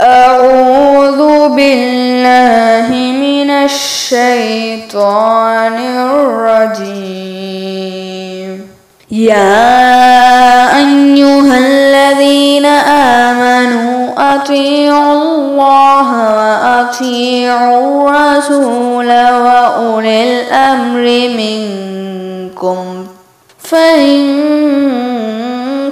أعوذ بالله من الشيطان الرجيم. يا أيها الذين آمنوا أطيعوا الله وأطيعوا الرسول وأولي الأمر منكم. فإن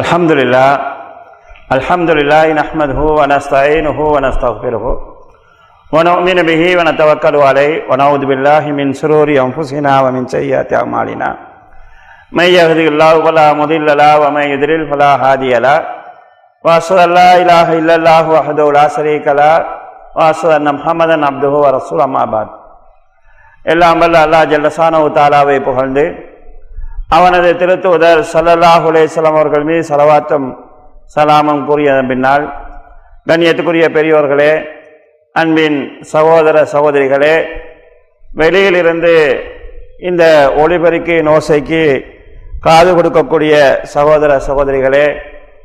الحمد لله الحمد لله نحمده ونستعينه ونستغفره ونؤمن به ونتوكل عليه ونعوذ بالله من شرور انفسنا ومن سيئات اعمالنا من يهده الله فلا مضل له ومن يضلل فلا هادي له واشهد ان لا اله الا الله وحده لا شريك له واشهد ان محمدا عبده ورسوله اما بعد எல்லாம் வல்ல அல்லாஹ் ஜல்லசானவு தாலாவை புகழ்ந்து அவனது திருத்துவதர் சல்லல்லாஹ் உலேசலம் அவர்கள் மீது சலவாத்தம் சலாமம் கூறியதன் பின்னால் கண்ணியத்துக்குரிய பெரியோர்களே அன்பின் சகோதர சகோதரிகளே வெளியிலிருந்து இந்த ஒளிபெருக்கி நோசைக்கு காது கொடுக்கக்கூடிய சகோதர சகோதரிகளே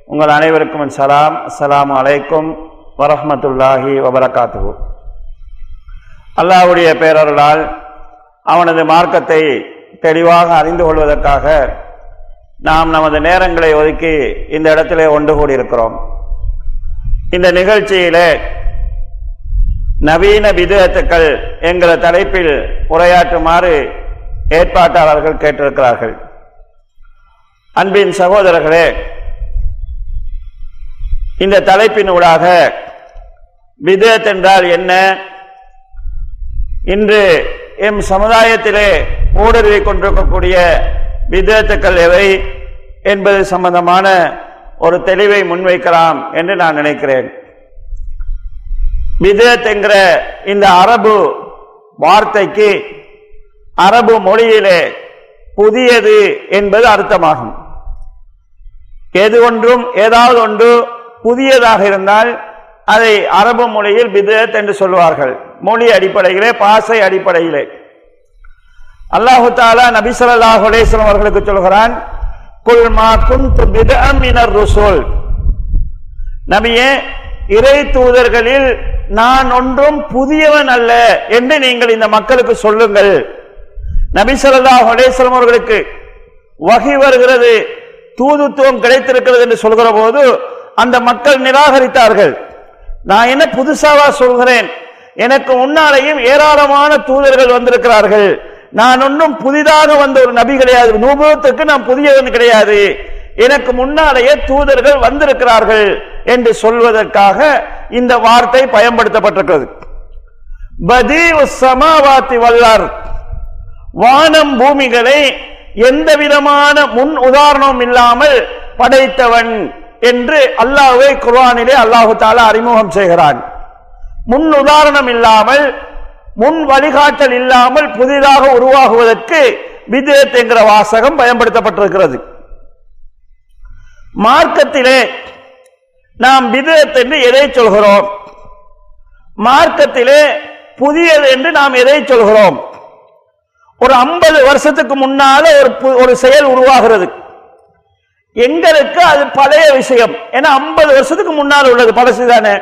உங்கள் அனைவருக்கும் சலாம் அஸ்லாம் அலைக்கும் வரஹமத்துல்லாஹி வபரகாத்து அல்லாஹ்வுடைய பேரருளால் அவனது மார்க்கத்தை தெளிவாக அறிந்து கொள்வதற்காக நாம் நமது நேரங்களை ஒதுக்கி இந்த இடத்திலே ஒன்று கூடியிருக்கிறோம். இந்த நிகழ்ச்சியிலே நவீன விதத்துக்கள் என்கிற தலைப்பில் உரையாற்றுமாறு ஏற்பாட்டாளர்கள் கேட்டிருக்கிறார்கள். அன்பின் சகோதரர்களே இந்த தலைப்பினூடாக விதத் என்றால் என்ன? இன்று எம் சமுதாயத்திலே ஊடுருவி கொண்டிருக்கக்கூடிய விதத்துக்கள் எவை என்பது சம்பந்தமான ஒரு தெளிவை முன்வைக்கலாம் என்று நான் நினைக்கிறேன். விதத் என்கிற இந்த அரபு வார்த்தைக்கு அரபு மொழியிலே புதியது என்பது அர்த்தமாகும். எது ஒன்றும் ஏதாவது ஒன்று புதியதாக இருந்தால் அதை அரபு மொழியில் பிதத் என்று சொல்வார்கள் மொழி அடிப்படையிலே பாசை அடிப்படையிலே. அல்லாஹு தாலா நபி ஸல்லல்லாஹு அவர்களுக்கு சொல்கிறான் குல்மா குந்து குன்து பிதஅம் மினர் நபியே இறை தூதர்களில் நான் ஒன்றும் புதியவன் அல்ல என்று நீங்கள் இந்த மக்களுக்கு சொல்லுங்கள். நபிசல்லா ஸல்லல்லாஹு அவர்களுக்கு வகை வருகிறது தூதுத்துவம் கிடைத்திருக்கிறது என்று சொல்கிற போது அந்த மக்கள் நிராகரித்தார்கள். நான் என்ன புதுசாவா சொல்கிறேன்? எனக்கு முன்னாலேயும் ஏராளமான தூதர்கள் வந்திருக்கிறார்கள். நான் ஒன்றும் புதிதாக வந்த ஒரு நபி கிடையாது நூபத்துக்கு நான் புதியவன் கிடையாது. எனக்கு முன்னாலேயே தூதர்கள் வந்திருக்கிறார்கள் என்று சொல்வதற்காக இந்த வார்த்தை பயன்படுத்தப்பட்டிருக்கிறது. பதி சமாவாத்தி வல்லார். வானம் பூமிகளை எந்த விதமான முன் உதாரணம் இல்லாமல் படைத்தவன். என்று அல்லாஹுவை குர்ஆனிலே அல்லாஹு தாலா அறிமுகம் செய்கிறான். முன் உதாரணம் இல்லாமல் முன் வழிகாட்டல் இல்லாமல் புதிதாக உருவாகுவதற்கு விதேத் என்கிற வாசகம் பயன்படுத்தப்பட்டிருக்கிறது. மார்க்கத்திலே நாம் விதேத் என்று எதை சொல்கிறோம்? மார்க்கத்திலே புதியது என்று நாம் எதை சொல்கிறோம்? ஒரு ஐம்பது வருஷத்துக்கு முன்னால ஒரு பு- ஒரு செயல் உருவாகிறது. எங்களுக்கு அது பழைய விஷயம். ஏன்னா ஐம்பது வருஷத்துக்கு முன்னால் உள்ளது பழசுதானே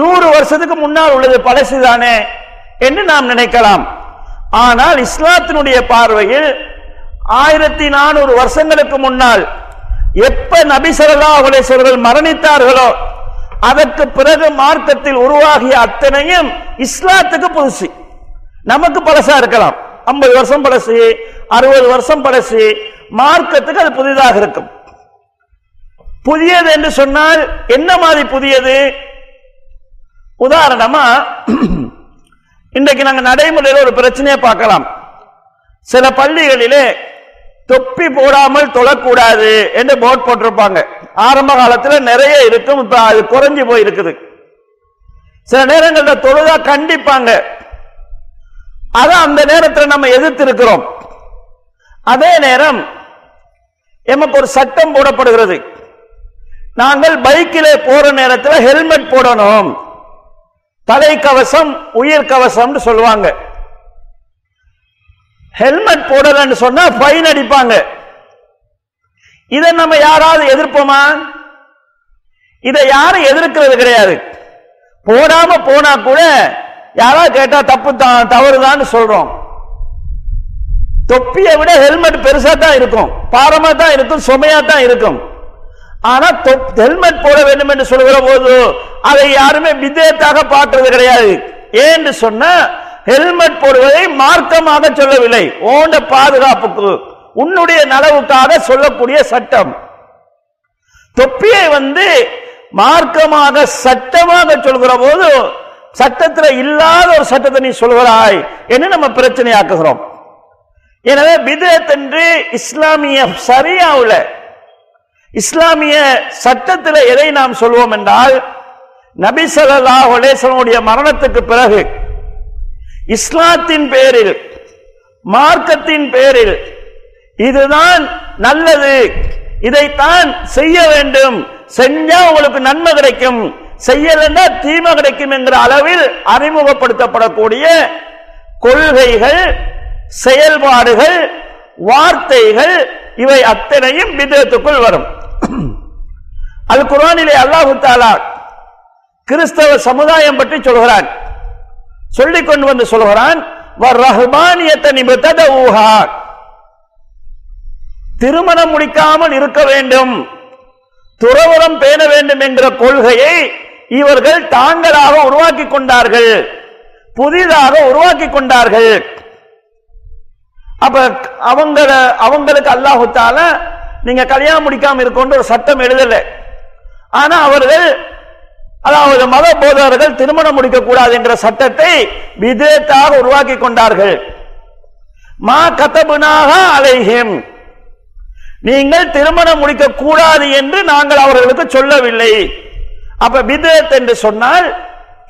நூறு வருஷத்துக்கு முன்னால் உள்ளது பழசுதானே என்று நாம் நினைக்கலாம். ஆனால் இஸ்லாத்தினுடைய பார்வையில் ஆயிரத்தி நானூறு வருஷங்களுக்கு முன்னால் எப்ப நபிசரலா ஸல்லல்லாஹு மரணித்தார்களோ அதற்கு பிறகு மார்க்கத்தில் உருவாகிய அத்தனையும் இஸ்லாத்துக்கு புதுசு. நமக்கு பழசா இருக்கலாம். ஐம்பது வருஷம் பழசு அறுபது வருஷம் பழசு மார்க்கத்துக்கு அது புதிதாக இருக்கும். புதியது என்று சொன்னால் என்ன மாதிரி புதியது? உதாரணமா இன்றைக்கு நாங்க நடைமுறையில் ஒரு பிரச்சனையை பார்க்கலாம். சில பள்ளிகளிலே தொப்பி போடாமல் தொழக்கூடாது என்று போர்ட் போட்டிருப்பாங்க. ஆரம்ப காலத்துல நிறைய இருக்கும் இப்ப அது குறைஞ்சு போயிருக்குது. சில நேரங்களில் தொழுதா கண்டிப்பாங்க. அத அந்த நேரத்தில் நம்ம எதிர்த்து இருக்கிறோம் அதே நேரம் எமக்கு ஒரு சட்டம் போடப்படுகிறது. நாங்கள் பைக்கிலே போற நேரத்தில் ஹெல்மெட் போடணும். தலைக்கவசம் உயிர் கவசம்னு சொல்லுவாங்க. ஹெல்மெட் போடலன்னு சொன்னா ஃபைன் அடிப்பாங்க. இதை நம்ம யாராவது எதிர்ப்போமா? இதை யாரும் எதிர்க்கிறது கிடையாது. போடாம போனா கூட யாராவது கேட்டா தப்பு தான் தவறுதான்னு சொல்றோம். தொப்பியை விட ஹெல்மெட் பெருசா தான் இருக்கும். பாரமா தான் இருக்கும் சுமையா தான் இருக்கும். ஆனா ஹெல்மெட் போட வேண்டும் என்று சொல்கிற போது அதை யாருமே விதேயத்தாக பார்க்கறது கிடையாது. ஏன்னு சொன்ன ஹெல்மெட் போடுவதை மார்க்கமாக சொல்லவில்லை. ஓண்ட பாதுகாப்புக்கு உன்னுடைய நலவுக்காக சொல்லக்கூடிய சட்டம். தொப்பியை வந்து மார்க்கமாக சட்டமாக சொல்கிற போது சட்டத்தில் இல்லாத ஒரு சட்டத்தை நீ சொல்கிறாய் என்று நம்ம பிரச்சனையாக்குகிறோம். எனவே பிதத் என்று இஸ்லாமிய சரியாவுல இஸ்லாமிய சட்டத்தில் எதை நாம் சொல்வோம் என்றால் நபி ஸல்லல்லாஹு மரணத்துக்கு பிறகு இஸ்லாத்தின் பேரில் மார்க்கத்தின் பேரில் இதுதான் நல்லது இதைத்தான் செய்ய வேண்டும் செஞ்சா உங்களுக்கு நன்மை கிடைக்கும் செய்யலன்னா தீமை கிடைக்கும் என்கிற அளவில் அறிமுகப்படுத்தப்படக்கூடிய கொள்கைகள் செயல்பாடுகள் வார்த்தைகள் இவை அத்தனையும் பிதத்துக்குள் வரும். அல் குரானிலே அல்லாஹு தாலா கிறிஸ்தவ சமுதாயம் பற்றி சொல்கிறான். சொல்லிக் கொண்டு வந்து சொல்கிறான் ரஹ்மானியத்தை திருமணம் முடிக்காமல் இருக்க வேண்டும். துறவரம் பேண வேண்டும் என்கிற கொள்கையை இவர்கள் தாங்களாக உருவாக்கி கொண்டார்கள். புதிதாக உருவாக்கி கொண்டார்கள். அப்ப அவங்கள அவங்களுக்கு அல்லாஹுத்தால நீங்க கல்யாணம் முடிக்காம இருக்கோன்ற ஒரு சட்டம் எழுதல. ஆனா அவர்கள் அதாவது மத போதவர்கள் திருமணம் முடிக்க கூடாது சட்டத்தை விதேத்தாக உருவாக்கி கொண்டார்கள். மா கத்தபுனாக அலைஹிம். நீங்கள் திருமணம் முடிக்க கூடாது என்று நாங்கள் அவர்களுக்கு சொல்லவில்லை. அப்ப விதேத் என்று சொன்னால்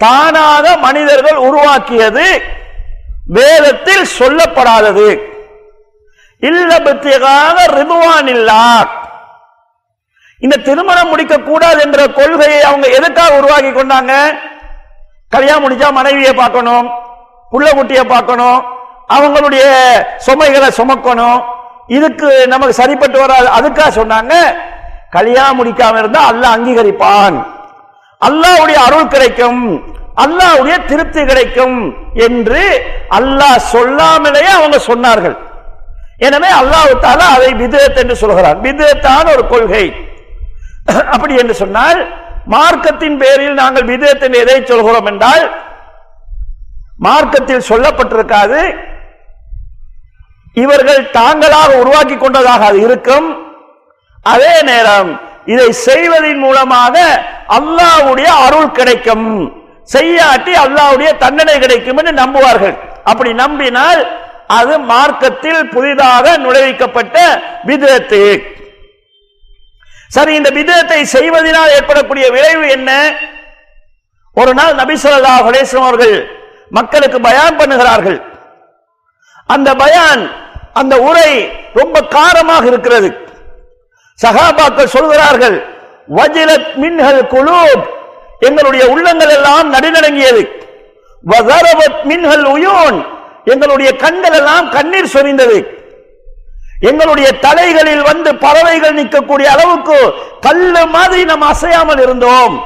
தானாக மனிதர்கள் உருவாக்கியது வேதத்தில் சொல்லப்படாதது. இல்லபத்தியகாக ரிதுவான் இல்லா. இந்த திருமணம் முடிக்க கூடாது என்ற கொள்கையை அவங்க எதுக்காக உருவாக்கி கொண்டாங்க? கல்யாணம் முடிச்சா மனைவியை பார்க்கணும் புள்ள குட்டியை பார்க்கணும் அவங்களுடைய சுமைகளை சுமக்கணும். இதுக்கு நமக்கு சரிப்பட்டு வராது. அதுக்காக சொன்னாங்க கல்யாணம் முடிக்காம இருந்தா அல்லாஹ் அங்கீகரிப்பான். அல்லாவுடைய அருள் கிடைக்கும் அல்லாஹ்வுடைய திருப்தி கிடைக்கும் என்று அல்லாஹ் சொல்லாமலேயே அவங்க சொன்னார்கள். எனவே அல்லாஹ் தாலா அதை விதத் என்று சொல்கிறான். விதத்தான ஒரு கொள்கை. அப்படி என்று சொன்னால் மார்க்கத்தின் பேரில் நாங்கள் விதத் என்று எதை சொல்கிறோம் என்றால் மார்க்கத்தில் சொல்லப்பட்டிருக்காது. இவர்கள் தாங்களாக உருவாக்கி கொண்டதாக அது இருக்கும். அதே நேரம் இதை செய்வதன் மூலமாக அல்லாஹ்வுடைய அருள் கிடைக்கும். செய்யாட்டி அல்லாவுடைய தண்டனை கிடைக்கும் என்று நம்புவார்கள். அப்படி நம்பினால் அது மார்க்கத்தில் புதிதாக நுழைவிக்கப்பட்ட விதத்து. சரி இந்த விதத்தை செய்வதனால் ஏற்படக்கூடிய விளைவு என்ன? ஒரு நாள் நபிசல்லா ஸல்லல்லாஹு அவர்கள் மக்களுக்கு பயான் பண்ணுகிறார்கள். அந்த பயான் அந்த உரை ரொம்ப காரமாக இருக்கிறது. சகாபாக்கள் சொல்கிறார்கள் வஜிலத் மின்ஹல் குலூப். எங்களுடைய உள்ளங்கள் எல்லாம் நடுநடங்கியது. வதரவத் மின்ஹல் உயூன். எங்களுடைய கண்கள் எல்லாம் கண்ணீர் சொரிந்தது. எங்களுடைய தலைகளில் வந்து பறவைகள் நிற்கக்கூடிய அளவுக்கு கல்லு மாதிரி நாம் அசையாமல் இருந்தோம்.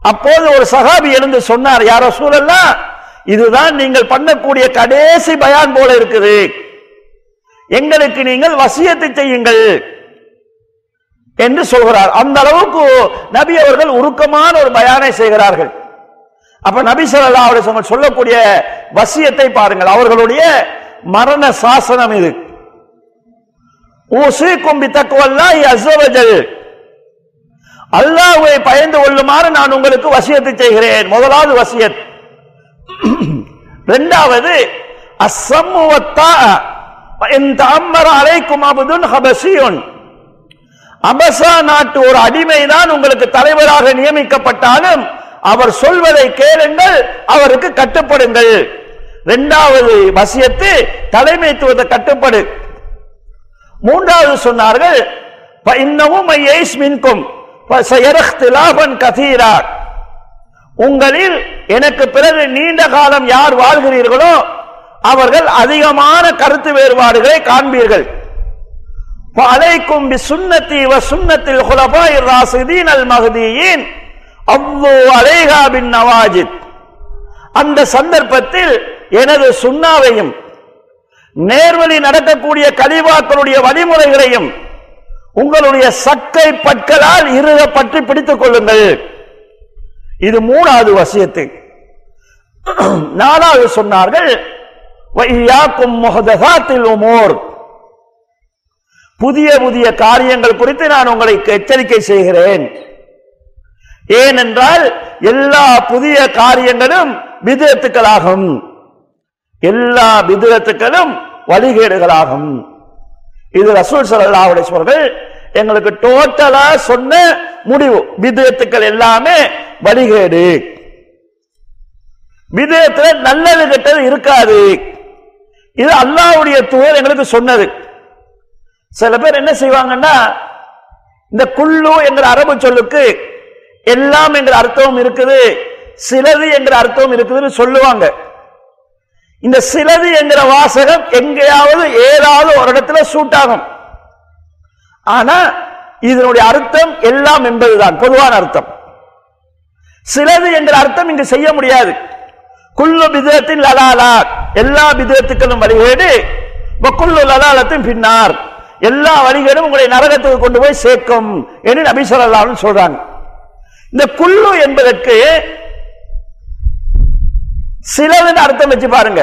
அப்போது ஒரு சகாபி எழுந்து சொன்னார் யாரோ சூழல்லாம் இதுதான் நீங்கள் பண்ணக்கூடிய கடைசி பயான் போல இருக்குது. எங்களுக்கு நீங்கள் வசியத்தை செய்யுங்கள். என்று சொல்கிறார். அந்த அளவுக்கு நபி அவர்கள் உருக்கமான ஒரு பயானை செய்கிறார்கள். அப்ப நபிசல்லா அவரை சொல்லக்கூடிய வசியத்தை பாருங்கள். அவர்களுடைய மரண சாசனம் இது. அல்லாஹுவை அல்லாஹ்வை பயந்து கொள்ளுமாறு நான் உங்களுக்கு வசியத்தை செய்கிறேன். முதலாவது வசியத். இரண்டாவது அலைக்கும் அபசா நாட்டு ஒரு அடிமைதான் உங்களுக்கு தலைவராக நியமிக்கப்பட்டாலும் அவர் சொல்வதை கேளுங்கள் அவருக்கு கட்டுப்படுங்கள். இரண்டாவது வசியத்து தலைமைத்துவத்தை கட்டுப்படு. மூன்றாவது சொன்னார்கள் இன்னமும் மின்கும் கதீரா. உங்களில் எனக்கு பிறகு நீண்ட காலம் யார் வாழ்கிறீர்களோ அவர்கள் அதிகமான கருத்து வேறுபாடுகளை காண்பீர்கள். அலைக்கும் சுண்ணத்தி வ சுண்ணத்தில் ஹுலபாய் ராசிதீன் அல் மகதியின் அவ்வோ அலேகா பின் நவாஜித். அந்த சந்தர்ப்பத்தில் எனது சுண்ணாவையும் நேர்வழி நடக்கக்கூடிய கலிவாக்களுடைய வழிமுறைகளையும் உங்களுடைய சக்கை பற்களால் இருக பற்றி பிடித்துக் கொள்ளுங்கள். இது மூணாவது வசியத்து. நாலாவது சொன்னார்கள் புதிய புதிய காரியங்கள் குறித்து நான் உங்களுக்கு எச்சரிக்கை செய்கிறேன். ஏனென்றால் எல்லா புதிய காரியங்களும் விதத்துக்களாகும். எல்லா விதத்துக்களும் வழிகேடுகளாகும். இது ரசூல் சல்லாவுடைய எங்களுக்கு டோட்டலா சொன்ன முடிவு. விதத்துக்கள் எல்லாமே வழிகேடு. விதத்துல நல்லது கெட்டது இருக்காது. இது அல்லாவுடைய தூதர் எங்களுக்கு சொன்னது. சில பேர் என்ன செய்வாங்கன்னா இந்த குள்ளு என்கிற அரபு சொல்லுக்கு எல்லாம் என்ற அர்த்தம் இருக்குது சிலது என்கிற அர்த்தம் இருக்குதுன்னு சொல்லுவாங்க. இந்த சிலது என்கிற வாசகம் எங்கேயாவது ஏதாவது ஒரு இடத்துல சூட் ஆகும். ஆனா இதனுடைய அர்த்தம் எல்லாம் என்பதுதான் பொதுவான அர்த்தம். சிலது என்ற அர்த்தம் இங்கு செய்ய முடியாது. குல்லு விதத்தின் லலாலா எல்லா விதத்துக்களும் வழிகேடு குல்லு லலாலத்தின் பின்னார். எல்லா வழிகளும் உங்களை நரகத்துக்கு கொண்டு போய் சேர்க்கும் என்று நபி சொல்லலாம்னு சொல்றாங்க. இந்த குல்லு என்பதற்கு சிலதுன்னு அர்த்தம் வச்சு பாருங்க.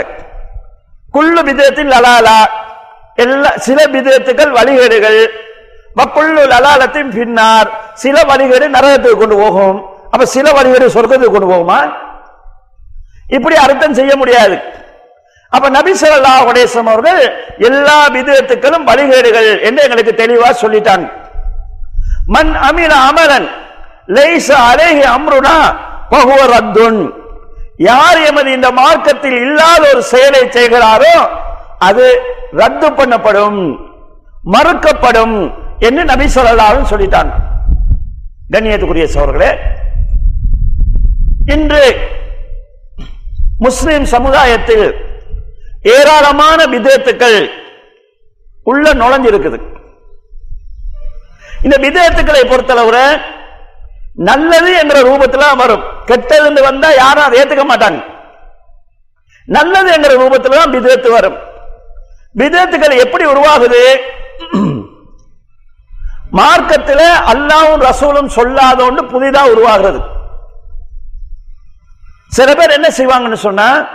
குல்லு விதத்தின் லலாலா எல்லா சில விதத்துக்கள் வழிகேடுகள். வக்குள்ளு லலாலத்தின் பின்னார் சில வழிகேடு நரகத்துக்கு கொண்டு போகும். அப்ப சில வழிகேடு சொர்க்கத்துக்கு கொண்டு போகுமா? இப்படி அர்த்தம் செய்ய முடியாது. அப்ப நபிசல்லா உடேசம் அவர்கள் எல்லா விதத்துக்களும் வழிகேடுகள் என்று எங்களுக்கு தெளிவா சொல்லிட்டாங்க. மண் அமில அமரன் லைச அலேஹி அம்ருனா பகுவ ரத்துன். யார் எமது இந்த மார்க்கத்தில் இல்லாத ஒரு செயலை செய்கிறாரோ அது ரத்து பண்ணப்படும் மறுக்கப்படும் என்று நபி சொல்லலாரும் சொல்லிட்டாங்க கண்ணியத்துக்குரிய சோர்களே இன்று முஸ்லிம் சமுதாயத்தில் ஏராளமான விதத்துக்கள் உள்ள நுழைஞ்சிருக்குது. இந்த விதத்துக்களை பொறுத்தளவுல நல்லது என்ற ரூபத்தில் வரும். கெட்டது வந்தா யாரும் அதை ஏத்துக்க மாட்டாங்க. நல்லது என்கிற ரூபத்தில் தான் விதத்து வரும். விதத்துக்கள் எப்படி உருவாகுது? மார்க்கத்தில் அல்லாவும் ரசூலும் சொல்லாத ஒன்று புதிதா உருவாகிறது. சில பேர் என்ன செய்வாங்கன்னு சொன்னா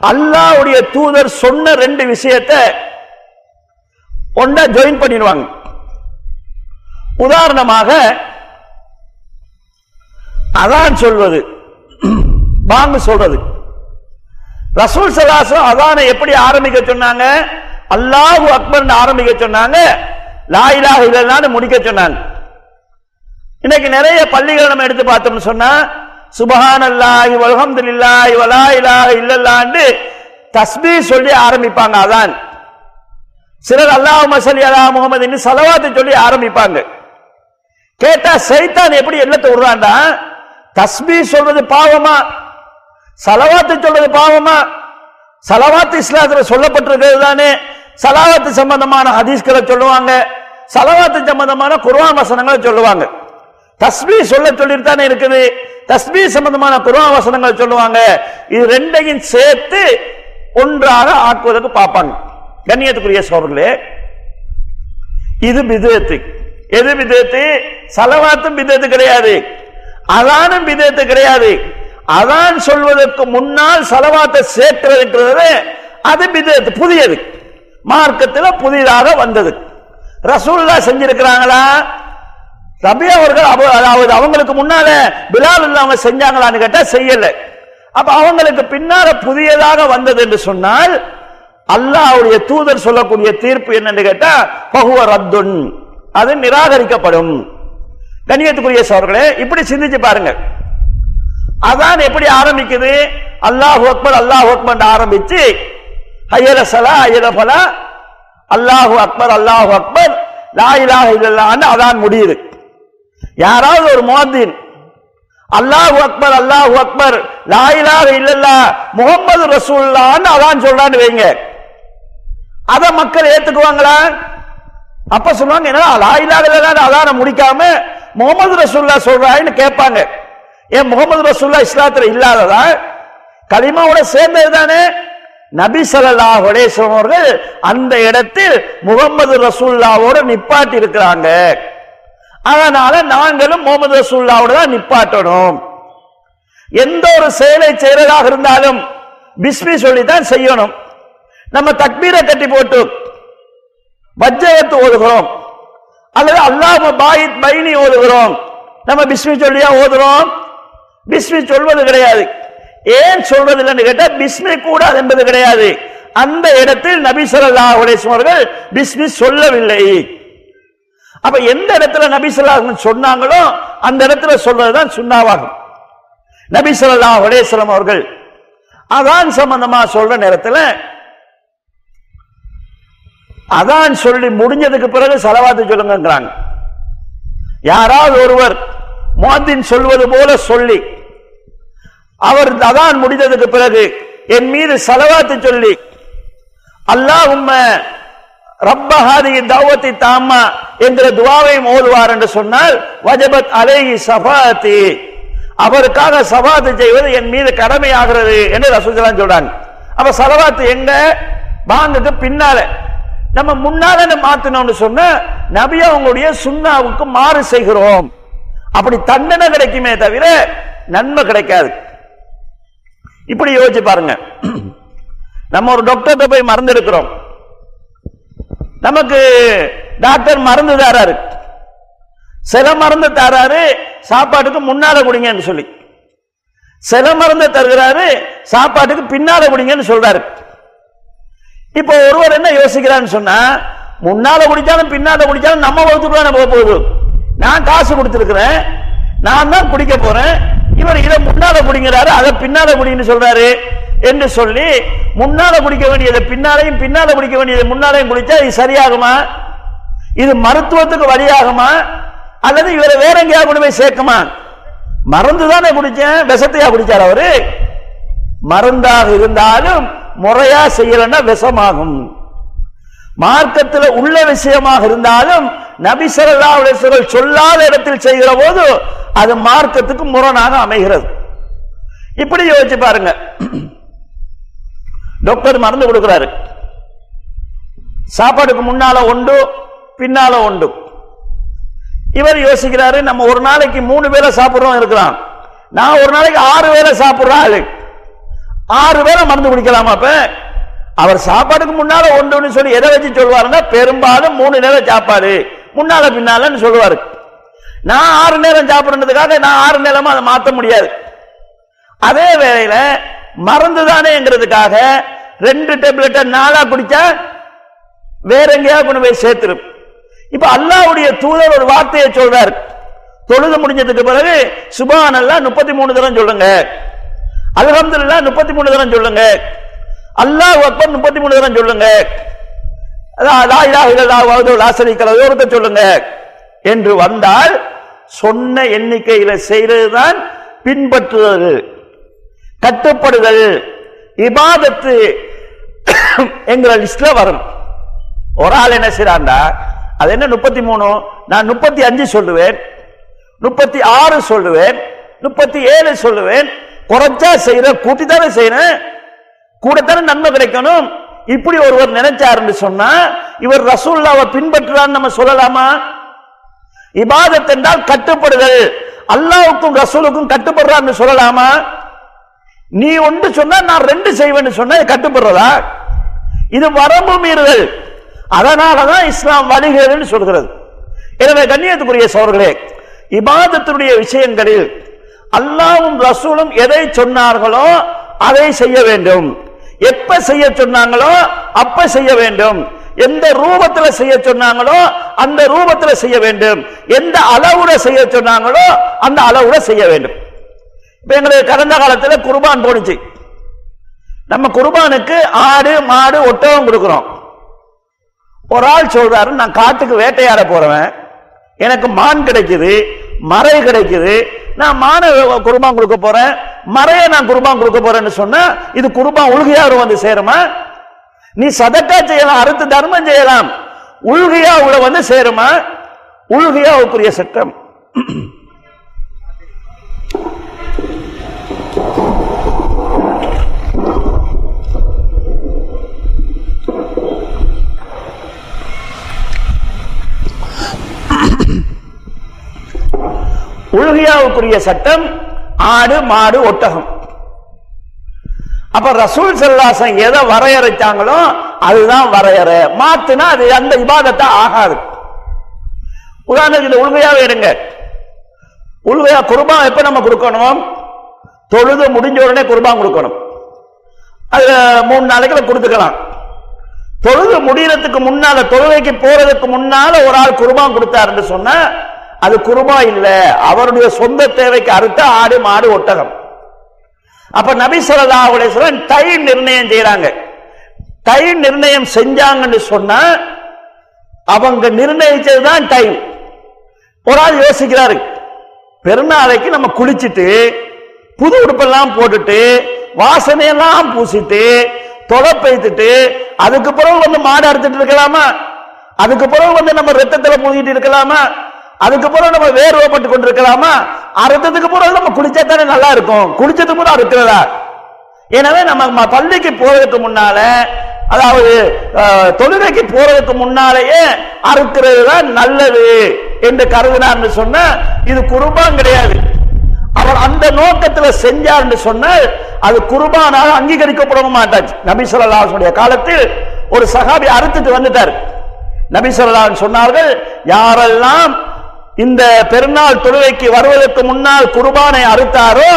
அல்லாவுடைய தூதர் சொன்ன ரெண்டு விஷயத்தை ஒன்றா ஜாயின் பண்ணிடுவாங்க. உதாரணமாக அதான் சொல்வது. பாங்கு சொல்றது. ரசூல் சலாசம் அதானை எப்படி ஆரம்பிக்க சொன்னாங்க? அல்லாஹு அக்பர் ஆரம்பிக்க சொன்னாங்க. லாயிலாக இல்லைன்னு முடிக்க சொன்னாங்க. இன்னைக்கு நிறைய பள்ளிகள் நம்ம எடுத்து பார்த்தோம்னு சொன்னா சுபஹான் அல்லாஹி வல்ஹம்துலில்லாஹி வலா இலாஹ இல்லல்லான்னு தஸ்பீ சொல்லி ஆரம்பிப்பாங்க அதான். சிலர் அல்லாஹ் மசலி அலா முகமது சலவாத்து சொல்லி ஆரம்பிப்பாங்க. கேட்டா சைத்தான் எப்படி எண்ணத்தை விடுறான்டா தஸ்மி சொல்றது பாவமா சலவாத்து சொல்றது பாவமா சலவாத்து இஸ்லாத்துல சொல்லப்பட்டிருக்கிறது தானே சலவாத்து சம்பந்தமான ஹதீஸ்களை சொல்லுவாங்க சலவாத்து சம்பந்தமான குர்வான் வசனங்களை சொல்லுவாங்க. தஸ்பீ சொல்ல சொல்லிட்டு தானே இருக்குது தஸ்மி சம்பந்தமான குர்வான் வசனங்களை சொல்லுவாங்க. இது ரெண்டையும் சேர்த்து ஒன்றாக ஆக்குவதற்கு பார்ப்பாங்க. கண்ணியத்துக்குரிய சோழர்களே இது விதத்துக்கு எது விதத்து? சலவாத்தும் விதத்து கிடையாது. அதானும் விதத்து கிடையாது. அதான் சொல்வதற்கு முன்னால் சலவாத்தை சேர்க்கிறது அது விதத்து புதியது. மார்க்கத்தில் புதிதாக வந்தது. ரசூல்லா செஞ்சிருக்கிறாங்களா? ரபி அவர்கள் அதாவது அவங்களுக்கு முன்னால பிலால் இல்லாம செஞ்சாங்களான்னு கேட்டா செய்யல. அப்ப அவங்களுக்கு பின்னால புதியதாக வந்தது என்று சொன்னால் அல்லாஹ்வுடைய தூதர் சொல்லக்கூடிய தீர்ப்பு என்னன்னு கேட்டா பகுவ ரத்துன். அது நிராகரிக்கப்படும். கண்ணியத்துக்குரிய சோர்களே இப்படி சிந்திச்சு பாருங்க அதான் எப்படி ஆரம்பிக்குது? அல்லாஹ் அக்பர் அல்லாஹ் அக்பர் ஆரம்பிச்சு ஹையர சலா ஹையர ஃபலா அல்லாஹு அக்பர் அல்லாஹு அக்பர் லா இலாஹ அதான் முடியுது. யாராவது ஒரு மோதின் அல்லாஹு அக்பர் அல்லாஹு அக்பர் லா இலாஹ முகமது ரசூல்லான்னு அதான் சொல்றான்னு வைங்க. அதை மக்கள் ஏத்துக்குவாங்களா? அப்ப சொல்லுவாங்க என்ன அலா இல்லாத அதான முடிக்காம முகமது ரசூல்லா சொல்றான்னு கேட்பாங்க. ஏன் முகமது ரசூல்லா இஸ்லாத்துல இல்லாததா? கலிமாவோட சேர்ந்தது தானே. நபி ஸல்லல்லாஹு அலைஹி அவர்கள் அந்த இடத்தில் முகமது ரசூல்லாவோட நிப்பாட்டி இருக்கிறாங்க. அதனால நாங்களும் முகமது ரசூல்லாவோட தான் நிப்பாட்டணும். எந்த ஒரு செயலை செய்யறதாக இருந்தாலும் பிஸ்மி சொல்லி தான் செய்யணும். நம்ம தக்பீரை கட்டி போட்டோம். வஜ்ஜகத்து ஓதுகிறோம். அல்லது அல்லாஹ் பாயித் பைனி ஓதுகிறோம். நம்ம பிஸ்மி சொல்லியா ஓதுறோம்? பிஸ்மி சொல்வது கிடையாது. ஏன் சொல்றது இல்லைன்னு கேட்டா பிஸ்மி கூடாது என்பது கிடையாது. அந்த இடத்தில் நபி ஸல்லல்லாஹு அவர்கள் பிஸ்மி சொல்லவில்லை. அப்ப எந்த இடத்துல நபி ஸல்லல்லாஹு சொன்னாங்களோ அந்த இடத்துல சொல்றதுதான் சுண்ணாவாகும். நபி ஸல்லல்லாஹு அலைஹி அவர்கள் அதான் சம்பந்தமா சொல்ற நேரத்தில் அதான் சொல்லி முடிஞ்சதுக்கு பிறகு செலவாத்து சொல்லுங்கிறாங்க யாராவது ஒருவர் முஅத்தின் சொல்வது போல சொல்லி அவர் அதான் முடிந்ததுக்கு பிறகு என் மீது செலவாத்து சொல்லி அல்லா உம்ம ரப்பஹாதி தௌவத்தி தாமா என்கிற துவாவையும் ஓதுவார் என்று சொன்னால் வஜபத் அலேஹி சபாத்தி அவருக்காக சபாத்து செய்வது என் மீது கடமையாகிறது என்று ரசூலுல்லாஹ் சொல்றாங்க. அப்ப சலவாத்து எங்க? பாங்குக்கு பின்னால. நம்ம முன்னால மாத்தினோம்னு சொன்ன நபி அவங்களுடைய சுண்ணாவுக்கு மாறு செய்கிறோம். அப்படி தண்டனை கிடைக்குமே தவிர நன்மை கிடைக்காது. இப்படி யோசிச்சு பாருங்க. நம்ம ஒரு டாக்டர்கிட்ட போய் மருந்து எடுக்கிறோம். நமக்கு டாக்டர் மருந்து தாராரு. சில மருந்து தாராரு சாப்பாட்டுக்கு முன்னால குடிங்கன்னு சொல்லி. சில மருந்து தருகிறாரு சாப்பாட்டுக்கு பின்னால குடிங்கன்னு சொல்றாரு. இப்போ ஒருவர் என்ன யோசிக்கிறான்னு சொன்னா முன்னால குடிச்சாலும் பின்னால குடிச்சாலும் நம்ம வகுத்துக்குள்ள நம்ம போக போகுது. நான் காசு கொடுத்துருக்கிறேன் நான் தான் குடிக்க போறேன் இவர் இதை முன்னால குடிங்கிறாரு அதை பின்னால குடின்னு சொல்றாரு என்று சொல்லி முன்னால குடிக்க வேண்டியதை பின்னாலையும் பின்னால குடிக்க வேண்டியதை முன்னாலையும் குடிச்சா இது சரியாகுமா? இது மருத்துவத்துக்கு வழியாகுமா? அல்லது இவரை வேற எங்கேயா கொண்டு போய் சேர்க்குமா? மருந்து தானே குடிச்சேன் விஷத்தையா குடிச்சார் அவரு? மருந்தாக இருந்தாலும் முறையா செய்யலன்னா விஷமாகும். மார்க்கத்தில் உள்ள விஷயமாக இருந்தாலும் நபிசரல்லா ஸல்லல்லாஹு சொல்லாத இடத்தில் செய்கிற போது அது மார்க்கத்துக்கு முரணாக அமைகிறது. இப்படி யோசிச்சு பாருங்க. டாக்டர் மருந்து கொடுக்கிறாரு. சாப்பாடுக்கு முன்னால உண்டு பின்னால உண்டு. இவர் யோசிக்கிறாரு நம்ம ஒரு நாளைக்கு மூணு பேரை சாப்பிடுறோம் இருக்கிறான் நான் ஒரு நாளைக்கு ஆறு பேரை சாப்பிடுற ஆறு பேரை மருந்து குடிக்கலாமா அப்ப? அவர் சாப்பாடுக்கு முன்னால ஒன்று சொல்லி எதை வச்சு சொல்லுவாருன்னா பெரும்பாலும் மூணு நேரம் சாப்பாடு. முன்னால பின்னாலன்னு சொல்லுவாரு. நான் ஆறு நேரம் சாப்பிடுறதுக்காக நான் ஆறு நேரமா அதை மாற்ற முடியாது. அதே வேளையில மருந்து தானேங்கிறதுக்காக ரெண்டு டேப்லெட்டை நாளா குடிச்சா வேற எங்கேயாவது கொண்டு போய் சேர்த்துரும். இப்ப அல்லாவுடைய தூதர் ஒரு வார்த்தையை சொல்றார். தொழுது முடிஞ்சதுக்கு பிறகு சுபான் அல்லாஹ் முப்பத்தி மூணு தரம் சொல்லுங்க. அலகம்துல்லா முப்பத்தி மூணு தரம் சொல்லுங்க. அல்லாஹ் அக்பர் முப்பத்தி மூணு தரம் சொல்லுங்க. அதான் ஒருத்த சொல்லுங்க. என்று வந்தால் சொன்ன எண்ணிக்கையில செய்யறதுதான் பின்பற்றுதல் கட்டுப்படுதல் இபாதத்து என்கிற லிஸ்ட்ல வரும். ஒரு ஆள் என்ன செய்யறாண்டா அது என்ன முப்பத்தி மூணு? நான் முப்பத்தி அஞ்சு சொல்லுவேன். முப்பத்தி ஆறு சொல்லுவேன். முப்பத்தி ஏழு சொல்லுவேன். குறைச்சா செய்யற கூட்டித்தானே செய்யறேன் கூடத்தானே நன்மை கிடைக்கணும்? இப்படி ஒருவர் நினைச்சாருன்னு சொன்னா இவர் ரசூல்லாவை பின்பற்றுறான்னு நம்ம சொல்லலாமா? இபாதத் என்றால் கட்டுப்படுதல். அல்லாவுக்கும் ரசூலுக்கும் கட்டுப்படுறான்னு சொல்லலாமா? நீ ஒன்று சொன்னா நான் ரெண்டு செய்வேன்னு சொன்னா கட்டுப்படுறதா? இது வரம்பு மீறுதல். அதனாலதான் இஸ்லாம் வழிகிறதுன்னு சொல்கிறது. எனவே கண்ணியத்துக்குரிய சோர்களே இபாதத்தினுடைய விஷயங்களில் அல்லாவும் ரசூலும் எதை சொன்னார்களோ அதை செய்ய வேண்டும். எப்ப செய்ய சொன்னாங்களோ அப்ப செய்ய வேண்டும். எந்த ரூபத்துல செய்ய சொன்னாங்களோ அந்த ரூபத்துல செய்ய வேண்டும். எந்த அளவுல செய்ய சொன்னாங்களோ அந்த அளவுல செய்ய வேண்டும். இப்ப எங்களுக்கு கடந்த காலத்துல குர்பான் போனுச்சு நம்ம குர்பானுக்கு ஆடு மாடு ஒட்டகம் கொடுக்கிறோம். ஒரு ஆள் சொல்றாரு நான் காட்டுக்கு வேட்டையாட போறவன். எனக்கு மான் கிடைக்குது மறை கிடைக்குது நான் மான குருபான் கொடுக்க போறேன் மறைய நான் குருபான் கொடுக்க போறேன்னு சொன்னா இது குருபான் உள்கையாரு வந்து சேருமா? நீ சதக்கா செய்யலாம் அறுத்து தர்மம் செய்யலாம் உள்கையா உள்ள வந்து சேருமா? உள்கையாவுக்குரிய சட்டம். உழுகையாவுக்குரிய சட்டம் ஆடு மாடு ஒட்டகம். அப்ப ரசூல் செல்லாசன் எதை வரையறைச்சாங்களோ அதுதான் வரையறை. மாத்துனா அது அந்த விவாதத்தை ஆகாது. உதாரணத்துக்கு உள்கையாவே எடுங்க. உள்மையா குர்பான் எப்ப நம்ம கொடுக்கணும்? தொழுது முடிஞ்ச உடனே குர்பான் கொடுக்கணும். அது மூணு நாளைக்குள்ள கொடுத்துக்கலாம். தொழுது முடியறதுக்கு முன்னால தொழுகைக்கு போறதுக்கு முன்னால ஒரு ஆள் குருபான் கொடுத்தாருன்னு சொன்னா அது குருமா இல்லை. அவருடைய சொந்த தேவைக்கு அறுத்த ஆடு மாடு ஒட்டகம். அப்ப நபி சொல்லா அலிஸ்வரன் நிர்ணயம் செய்யறாங்க டைம் நிர்ணயம் செஞ்சாங்கன்னு சொன்னா அவங்க நிர்ணயிச்சதுதான் டைம் ஒரு ஆள் யோசிக்கிறாரு பெருநாளைக்கு நம்ம குளிச்சுட்டு புது உடுப்பெல்லாம் போட்டுட்டு வாசனையெல்லாம் பூசிட்டு தொலை பெய்த்துட்டு அதுக்கு பிறகு வந்து மாடு அறுத்துட்டு இருக்கலாமா? அதுக்கு பிறகு வந்து நம்ம ரத்தத்தில் மூழ்கிட்டு இருக்கலாமா? அதுக்கு பிறகு நம்ம வேர்வப்பட்டு கொண்டிருக்கலாமா? அறுத்ததுக்கு பிறகு நம்ம குளிச்சா தானே நல்லா இருக்கும். குளிச்சதுக்கு பிறகு அறுக்கிறதா எனவே நம்ம பள்ளிக்கு போறதுக்கு முன்னால அதாவது தொழுகைக்கு போறதுக்கு முன்னாலேயே அறுக்கிறது தான் நல்லது என்று கருதினார்னு சொன்ன இது குருபான் கிடையாது. அவர் அந்த நோக்கத்துல செஞ்சார்னு சொன்னால் அது குருபானாக அங்கீகரிக்கப்பட மாட்டாச்சு. நபி ஸல்லல்லாஹு காலத்தில் ஒரு சகாபி அறுத்துட்டு வந்துட்டார். நபி சொன்னார்கள் யாரெல்லாம் இந்த பெருநாள் தொழுகைக்கு வருவதற்கு முன்னால் குர்பானை அறுத்தாரோ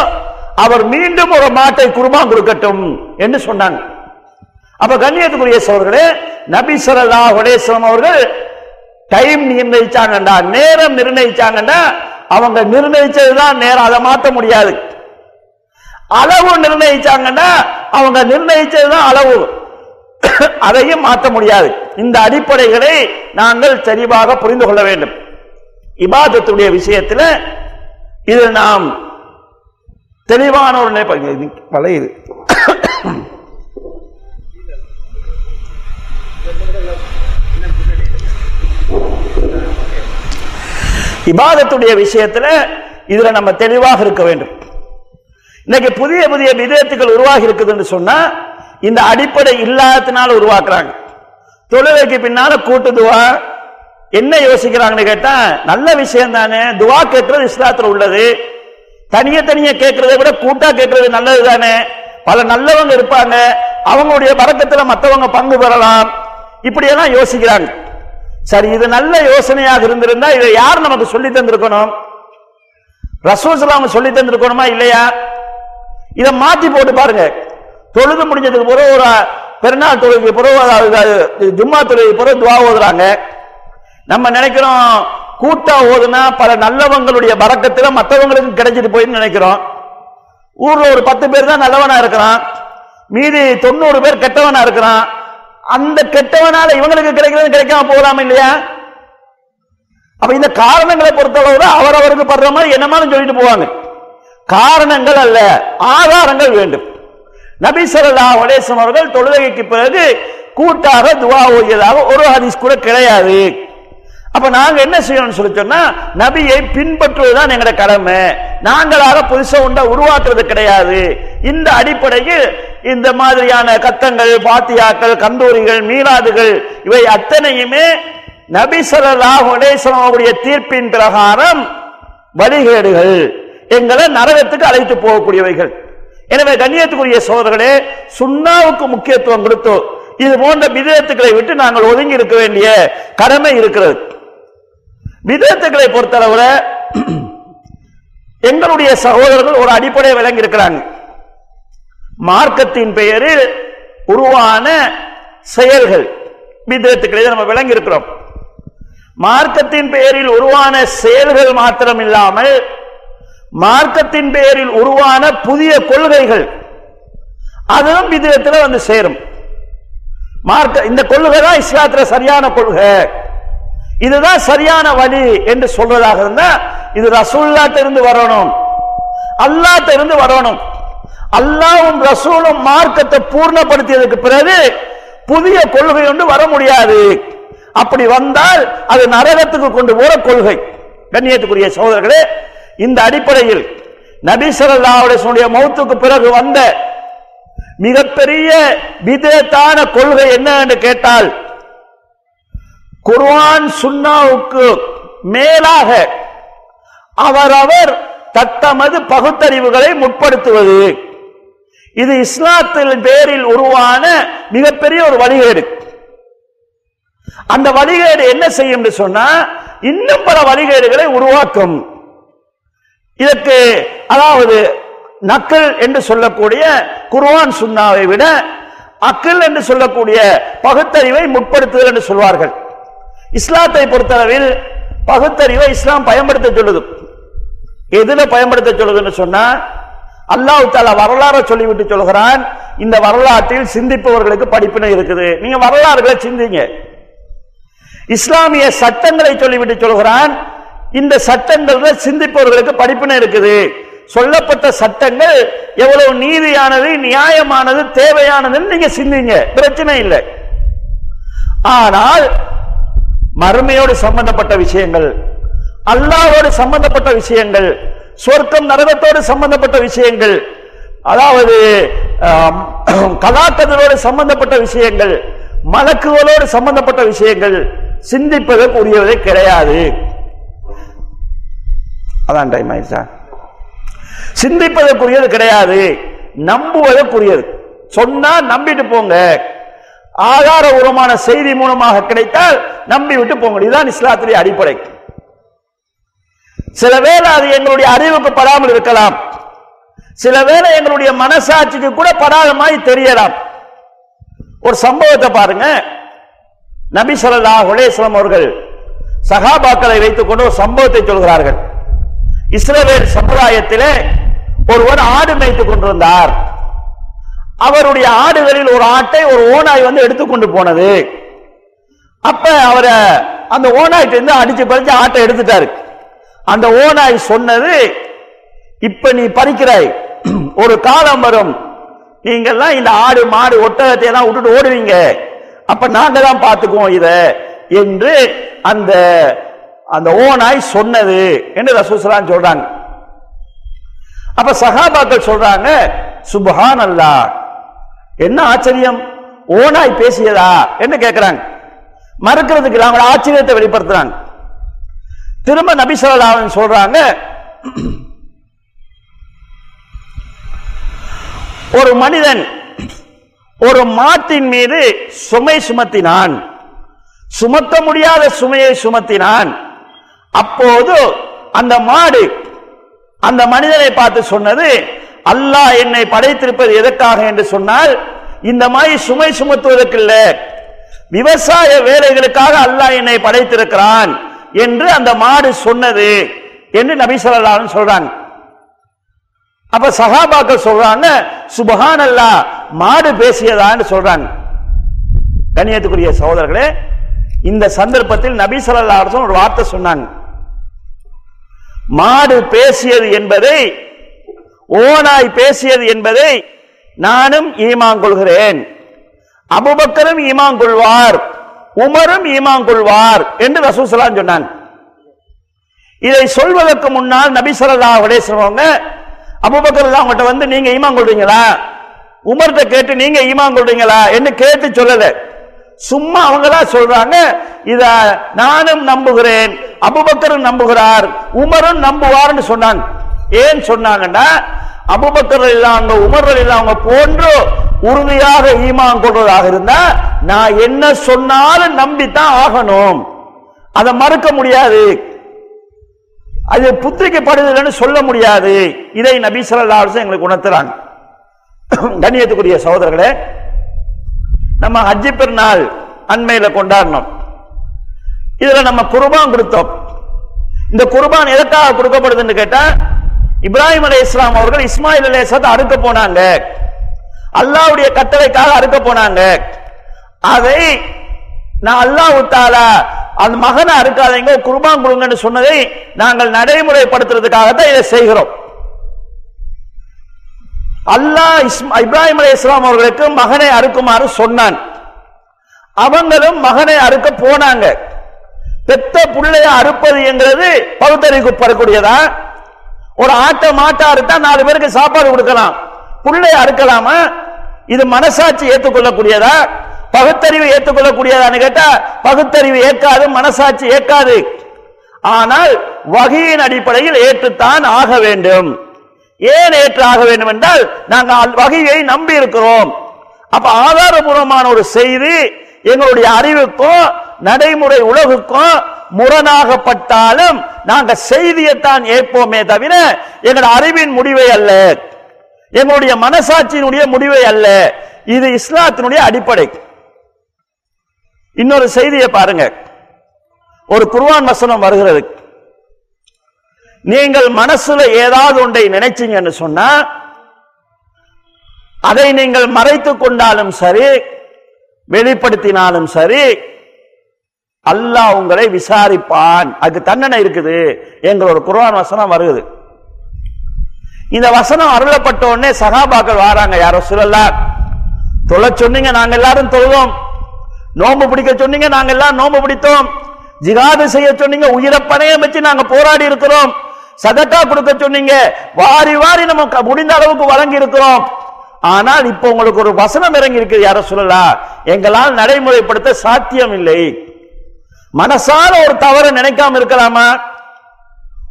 அவர் மீண்டும் ஒரு மாட்டை குர்பான் கொடுக்கட்டும் என்று சொன்னாங்க. அப்ப கண்ணியத்துக்குரிய சோர்களே நபி ஸல்லல்லாஹு அலைஹி அவர்கள் டைம் நிர்ணயிச்சாங்கண்டா நேரம் நிர்ணயிச்சாங்கண்டா அவங்க நிர்ணயிச்சதுதான் நேரம் அதை மாற்ற முடியாது. அளவு நிர்ணயிச்சாங்கன்னா அவங்க நிர்ணயிச்சதுதான் அளவு. அதையும் மாற்ற முடியாது. இந்த அடிப்படைகளை நாங்கள் தெளிவாக புரிந்து கொள்ள வேண்டும். இபாதத்துடைய விஷயத்தில் இது நாம் தெளிவான ஒரு நிலை- இது இபாதத்துடைய விஷயத்துல இதுல நம்ம தெளிவாக இருக்க வேண்டும். இன்னைக்கு புதிய புதிய விதயத்துகள் உருவாகி இருக்குதுன்னு சொன்னா இந்த அடிப்படை இல்லாததுனால உருவாக்குறாங்க. தொழுகைக்கு பின்னால கூட்டுதுவா என்ன யோசிக்கிறாங்கன்னு கேட்டா நல்ல விஷயம் தானே துவா கேட்கறது இஸ்லாத்துல உள்ளது. தனிய தனிய கேட்கறதை விட கூட்டா கேட்கறது நல்லது தானே பல நல்லவங்க இருப்பாங்க. அவங்களுடைய பறக்கத்துல மற்றவங்க பங்கு பெறலாம். இப்படியெல்லாம் யோசிக்கிறாங்க. சரி இது நல்ல யோசனையாக இருந்திருந்தா இதை யார் நமக்கு சொல்லி தந்திருக்கணும்? ரசூசலாம் சொல்லி தந்திருக்கணுமா இல்லையா? இதை மாத்தி போட்டு பாருங்க. தொழுது முடிஞ்சதுக்கு பிறகு ஒரு பெருநாள் தொழுகைக்கு பிறகு ஜும்மா தொழுகைக்கு பிறகு துவா ஓதுறாங்க. நம்ம நினைக்கிறோம் கூட்டா ஓதுனா பல நல்லவங்களுடைய பறக்கத்துல மற்றவங்களுக்கு கிடைச்சிட்டு போயின்னு நினைக்கிறோம். ஊர்ல ஒரு பத்து பேர் தான் நல்லவனா இருக்கிறான். மீதி தொண்ணூறு பேர் கெட்டவனா இருக்கிறான். அந்த கெட்டவனால இவங்களுக்கு கிடைக்கிறது கிடைக்காம போகலாம இல்லையா? அப்ப இந்த காரணங்களை பொறுத்தளவுல அவரவருக்கு படுற மாதிரி என்னமாலும் சொல்லிட்டு போவாங்க. காரணங்கள் அல்ல ஆதாரங்கள் வேண்டும். நபி ஸல்லல்லாஹு அவர்கள் தொழுகைக்கு பிறகு கூட்டாக துவா ஓதியதாக ஒரு ஹதீஸ் கூட கிடையாது. அப்ப நாங்க என்ன செய்யணும்னு சொல்லி சொன்னா நபியை பின்பற்றுவதுதான் எங்களோட கடமை. நாங்களாக புதுசா உண்டா உருவாக்குறது கிடையாது. இந்த அடிப்படையில் இந்த மாதிரியான கத்தங்கள் பாத்தியாக்கள் கந்தூரிகள் மீளாதுகள் இவை அத்தனையுமே நபி ஸல்லல்லாஹு தீர்ப்பின் பிரகாரம் வழிகேடுகள். எங்களை நரகத்துக்கு அழைத்து போகக்கூடியவைகள். எனவே கண்ணியத்துக்குரிய சோதர்களே சுண்ணாவுக்கு முக்கியத்துவம் கொடுத்தோ இது போன்ற விதத்துக்களை விட்டு நாங்கள் ஒதுங்கி இருக்க வேண்டிய கடமை இருக்கிறது. விதத்துக்களை பொறுத்தளவுல எங்களுடைய சகோதரர்கள் ஒரு அடிப்படையை விளங்கி இருக்கிறாங்க மார்க்கத்தின் பெயரில் உருவான செயல்கள் விதத்துக்களை நம்ம விளங்கி இருக்கிறோம் மார்க்கத்தின் பெயரில் உருவான செயல்கள் மாத்திரம் இல்லாமல் மார்க்கத்தின் பெயரில் உருவான புதிய கொள்கைகள் அதுவும் விதத்தில் வந்து சேரும். மார்க்க இந்த கொள்கை தான் இஸ்லாத்துல சரியான கொள்கை. இதுதான் சரியான வழி என்று சொல்றதாக இருந்தா இது ரசூல்லாட்ட இருந்து வரணும். அல்லாட்ட இருந்து வரணும். அல்லாவும் ரசூலும் மார்க்கத்தை பூர்ணப்படுத்தியதுக்கு பிறகு புதிய கொள்கை ஒன்று வர முடியாது. அப்படி வந்தால் அது நரகத்துக்கு கொண்டு போற கொள்கை. கண்ணியத்துக்குரிய சகோதரர்களே இந்த அடிப்படையில் நபி மௌத்துக்கு பிறகு வந்த மிகப்பெரிய விதத்தான கொள்கை என்ன என்று கேட்டால் குர்வான் சுன்னாவுக்கு மேலாக அவரவர் தத்தமது பகுத்தறிவுகளை முற்படுத்துவது. இது இஸ்லாத்தின் பேரில் உருவான மிகப்பெரிய ஒரு வழிகேடு. அந்த வழிகேடு என்ன செய்யும் சொன்னா இன்னும் பல வழிகேடுகளை உருவாக்கும். இதற்கு அதாவது நக்கல் என்று சொல்லக்கூடிய குர்வான் சுன்னாவை விட அக்கல் என்று சொல்லக்கூடிய பகுத்தறிவை முற்படுத்துதல் என்று சொல்வார்கள். இஸ்லாத்தை பொறுத்தளவில் பகுத்தறிவை இஸ்லாம் பயன்படுத்த சொல்லுது. எதுல பயன்படுத்த சொல்லுதுன்னு சொன்னா அல்லாஹ் தாலா வரலாறை சொல்லிவிட்டு சொல்கிறான் இந்த வரலாற்றில் சிந்திப்பவர்களுக்கு படிப்பினை இருக்குது. நீங்க வரலாறுகளை சிந்திங்க. இஸ்லாமிய சட்டங்களை சொல்லிவிட்டு சொல்கிறான் இந்த சட்டங்கள்ல சிந்திப்பவர்களுக்கு படிப்பினை இருக்குது. சொல்லப்பட்ட சட்டங்கள் எவ்வளவு நீதியானது நியாயமானது தேவையானதுன்னு நீங்க சிந்திங்க. பிரச்சனை இல்லை. ஆனால் மறுமையோடு சம்பந்தப்பட்ட விஷயங்கள் அல்லாவோடு சம்பந்தப்பட்ட விஷயங்கள் சொர்க்கம் நரகத்தோடு சம்பந்தப்பட்ட விஷயங்கள் அதாவது ஆம், கலாக்கதலோடு சம்பந்தப்பட்ட விஷயங்கள் மலக்குகளோடு சம்பந்தப்பட்ட விஷயங்கள் சிந்திப்பதற்குரியவதே கிடையாது. அதான் டைம் ஆயிடுச்சா? சிந்திப்பதற்குரியது கிடையாது நம்புவதற்குரியது. சொன்னா நம்பிட்டு போங்க. ஆதாரபூர்வமான செய்தி மூலமாக கிடைத்தால் நம்பி விட்டு போங்க. இதுதான் இஸ்லாத்துடைய அடிப்படை. சில வேளை அது எங்களுடைய அறிவுக்கு படாமல் இருக்கலாம். சில வேளை எங்களுடைய மனசாட்சிக்கு கூட படாத மாதிரி தெரியலாம். ஒரு சம்பவத்தை பாருங்க. நபி சொல்லா ஹுலேஸ்வரம் அவர்கள் சகாபாக்களை வைத்துக் கொண்டு ஒரு சம்பவத்தை சொல்கிறார்கள். இஸ்ரவேல் சமுதாயத்திலே ஒருவர் ஆடு மேய்த்துக் கொண்டிருந்தார். அவருடைய ஆடுகளில் ஒரு ஆட்டை ஒரு ஓனாய் வந்து எடுத்துக்கொண்டு போனது. அப்ப அவரை அந்த ஓனாய்ட்டு இருந்து அடிச்சு பறிச்சு ஆட்டை எடுத்துட்டாரு. அந்த ஓனாய் சொன்னது இப்ப நீ பறிக்கிறாய். ஒரு காலம் வரும். நீங்கெல்லாம் இந்த ஆடு மாடு ஒட்டகத்தை எல்லாம் விட்டுட்டு ஓடுவீங்க. அப்ப நாங்க தான் பார்த்துக்குவோம் இத என்று அந்த அந்த ஓனாய் சொன்னது என்று ரசூசலான் சொல்றாங்க. அப்ப சகாபாக்கள் சொல்றாங்க சுபஹான் அல்லாஹ் என்ன ஆச்சரியம்? ஓனாய் பேசியதா? என்ன கேட்கிறாங்க மறுக்கிறதுக்கு இல்ல, அவங்களோட ஆச்சரியத்தை வெளிப்படுத்துறாங்க. திரும்ப நபி சொல்றாங்க ஒரு மனிதன் ஒரு மாட்டின் மீது சுமை சுமத்தினான். சுமத்த முடியாத சுமையை சுமத்தினான். அப்போது அந்த மாடு அந்த மனிதனை பார்த்து சொன்னது அல்லாஹ் என்னை படைத்திருப்பது எதற்காக என்று சொன்னால் இந்த மாதிரி சுமை சுமத்துவதற்கு இல்ல விவசாய வேலைகளுக்காக அல்லாஹ் என்னை படைத்திருக்கிறான் என்று அந்த மாடு சொன்னது என்று நபி சொல்லலாம் சொல்றாங்க. அப்ப சஹாபாக்கள் சொல்றாங்க சுபஹான் அல்லா மாடு பேசியதான்னு சொல்றாங்க. கண்ணியத்துக்குரிய சகோதரர்களே இந்த சந்தர்ப்பத்தில் நபி ஸல்லல்லாஹு ஒரு வார்த்தை சொன்னாங்க. மாடு பேசியது என்பதை ஓனாய் பேசியது என்பதை நானும் ஈமான் கொள்கிறேன். அபுபக்கரும் ஈமான் கொள்வார். உமரும் ஈமாங்கொள்வார் என்று ரசூசலான் சொன்னாங்க இதை சொல்வதற்கு முன்னால் நபி ஸல்லல்லாஹு அலைஹி வஸல்லம் தான் அவங்ககிட்ட வந்து நீங்க ஈமான் கொள்றீங்களா? உமர்கிட்ட கேட்டு நீங்க ஈமான் என்று கேட்டு சொல்லல. சும்மா அவங்களா சொல்றாங்க இத நானும் நம்புகிறேன். அபுபக்கரும் நம்புகிறார். உமரும் நம்புவார்னு சொன்னாங்க. ஏன் சொன்னாங்கன்னா அபுபக்கர் இல்லாங்க உமர் இல்லாங்க போன்று உறுதியாக ஈமான் கொள்றதாக இருந்தா நான் என்ன சொன்னாலும் நம்பித்தான் ஆகணும். அதை மறுக்க முடியாது. அது புத்திரிக்கப்படுதல்னு சொல்ல முடியாது. இதை நபி ஸல்லல்லாஹு எங்களுக்கு உணர்த்துறாங்க. கண்ணியத்துக்குரிய சகோதரர்களே நம்ம ஹஜ்ஜி பெருநாள் அண்மையில் கொண்டாடணும். இதுல நம்ம குர்பான் கொடுத்தோம். இந்த குர்பான் எதற்காக கொடுக்கப்படுதுன்னு கேட்டா இப்ராஹிம் அலி இஸ்லாம் அவர்கள் இஸ்மாயில் அலேசத்தை அறுக்க போனாங்க. அல்லாவுடைய கட்டளைக்காக அறுக்க போனாங்க. அதை நான் அல்லாஹ் தாலா அந்த மகனை அறுக்காதீங்க குர்பான் கொடுங்கன்னு சொன்னதை நாங்கள் நடைமுறைப்படுத்துறதுக்காக தான் இதை செய்கிறோம். அல்லாஹ் இஸ்மா- இப்ராஹிம் அலி இஸ்லாம் அவர்களுக்கு மகனை அறுக்குமாறு சொன்னான். அவங்களும் மகனை அறுக்க போனாங்க. பெத்த பிள்ளைய அறுப்பது என்கிறது பகுத்தறிவுக்குப்படக்கூடியதா ஒரு ஆட்டை மாட்டை அறுத்தா நாலு பேருக்கு சாப்பாடு கொடுக்கலாம். புள்ளைய அறுக்கலாமா? இது மனசாட்சி ஏற்றுக்கொள்ளக்கூடியதா? பகுத்தறிவு ஏற்றுக்கொள்ளக்கூடியதான்னு கேட்டா பகுத்தறிவு ஏற்காது மனசாட்சி ஏற்காது. ஆனால் வகையின் அடிப்படையில் ஏற்றுத்தான் ஆக வேண்டும். ஏன் ஏற்று ஆக வேண்டும் என்றால் நாங்கள் வகையை நம்பி இருக்கிறோம். அப்ப ஆதாரபூர்வமான ஒரு செய்தி எங்களுடைய அறிவுக்கும் நடைமுறை உலகுக்கும் முரணாகப்பட்டாலும் நாங்க செய்தியைத்தான் ஏற்போமே தவிர எங்கள் அறிவின் முடிவை அல்ல. எங்களுடைய மனசாட்சியினுடைய முடிவை அல்ல. இது இஸ்லாத்தினுடைய அடிப்படை. இன்னொரு செய்தியை பாருங்க. ஒரு குர்வான் வசனம் வருகிறது. நீங்கள் மனசுல ஏதாவது ஒன்றை நினைச்சீங்கன்னு சொன்னா அதை நீங்கள் மறைத்து கொண்டாலும் சரி வெளிப்படுத்தினாலும் சரி அல்லாஹ் உங்களை விசாரிப்பான். அதுக்கு தண்டனை இருக்குது. எங்களோட குரான் வசனம் வருது. இந்த வசனம் அருளப்பட்ட உடனே சகாபாக்கள் வாராங்க யாரோ சொல்லலா தொலை சொன்னீங்க நாங்க எல்லாரும் தொழுவோம் நோன்பு பிடிக்க சொன்னீங்க நாங்க எல்லாம் நோம்பு பிடித்தோம். ஜிகாது செய்ய சொன்னீங்க உயிரை பணையம் வச்சு நாங்க போராடி இருக்கிறோம். சதக்கா கொடுக்க சொன்னீங்க வாரி வாரி நம்ம முடிந்த அளவுக்கு வழங்கி இருக்கிறோம் ஆனால் இப்போ உங்களுக்கு ஒரு வசனம் இறங்கி இருக்கு யாரோ சொல்லலா எங்களால் நடைமுறைப்படுத்த சாத்தியம் இல்லை மனசால ஒரு தவறு நினைக்காம இருக்கலாமா?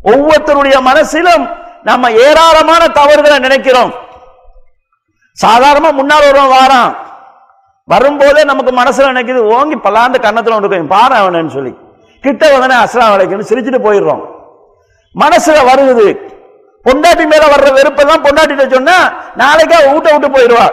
ஒவ்வொருத்தருடைய மனசிலும் நம்ம ஏராளமான தவறுகளை நினைக்கிறோம். சாதாரணமா முன்னால் ஒரு வாரான் வரும்போதே நமக்கு மனசுல நினைக்குது ஓங்கி பல்லாண்டு கன்னத்துல ஒன்று இருக்கும் பாரு அவனு சொல்லி. கிட்ட வந்தனே அஸ்லாம் வலைக்குன்னு சிரிச்சுட்டு போயிடுறோம். மனசுல வருது. பொண்டாட்டி மேல வர்ற வெறுப்பெல்லாம் பொண்டாட்டிட்ட சொன்னா நாளைக்கே ஊட்ட விட்டு போயிடுவா.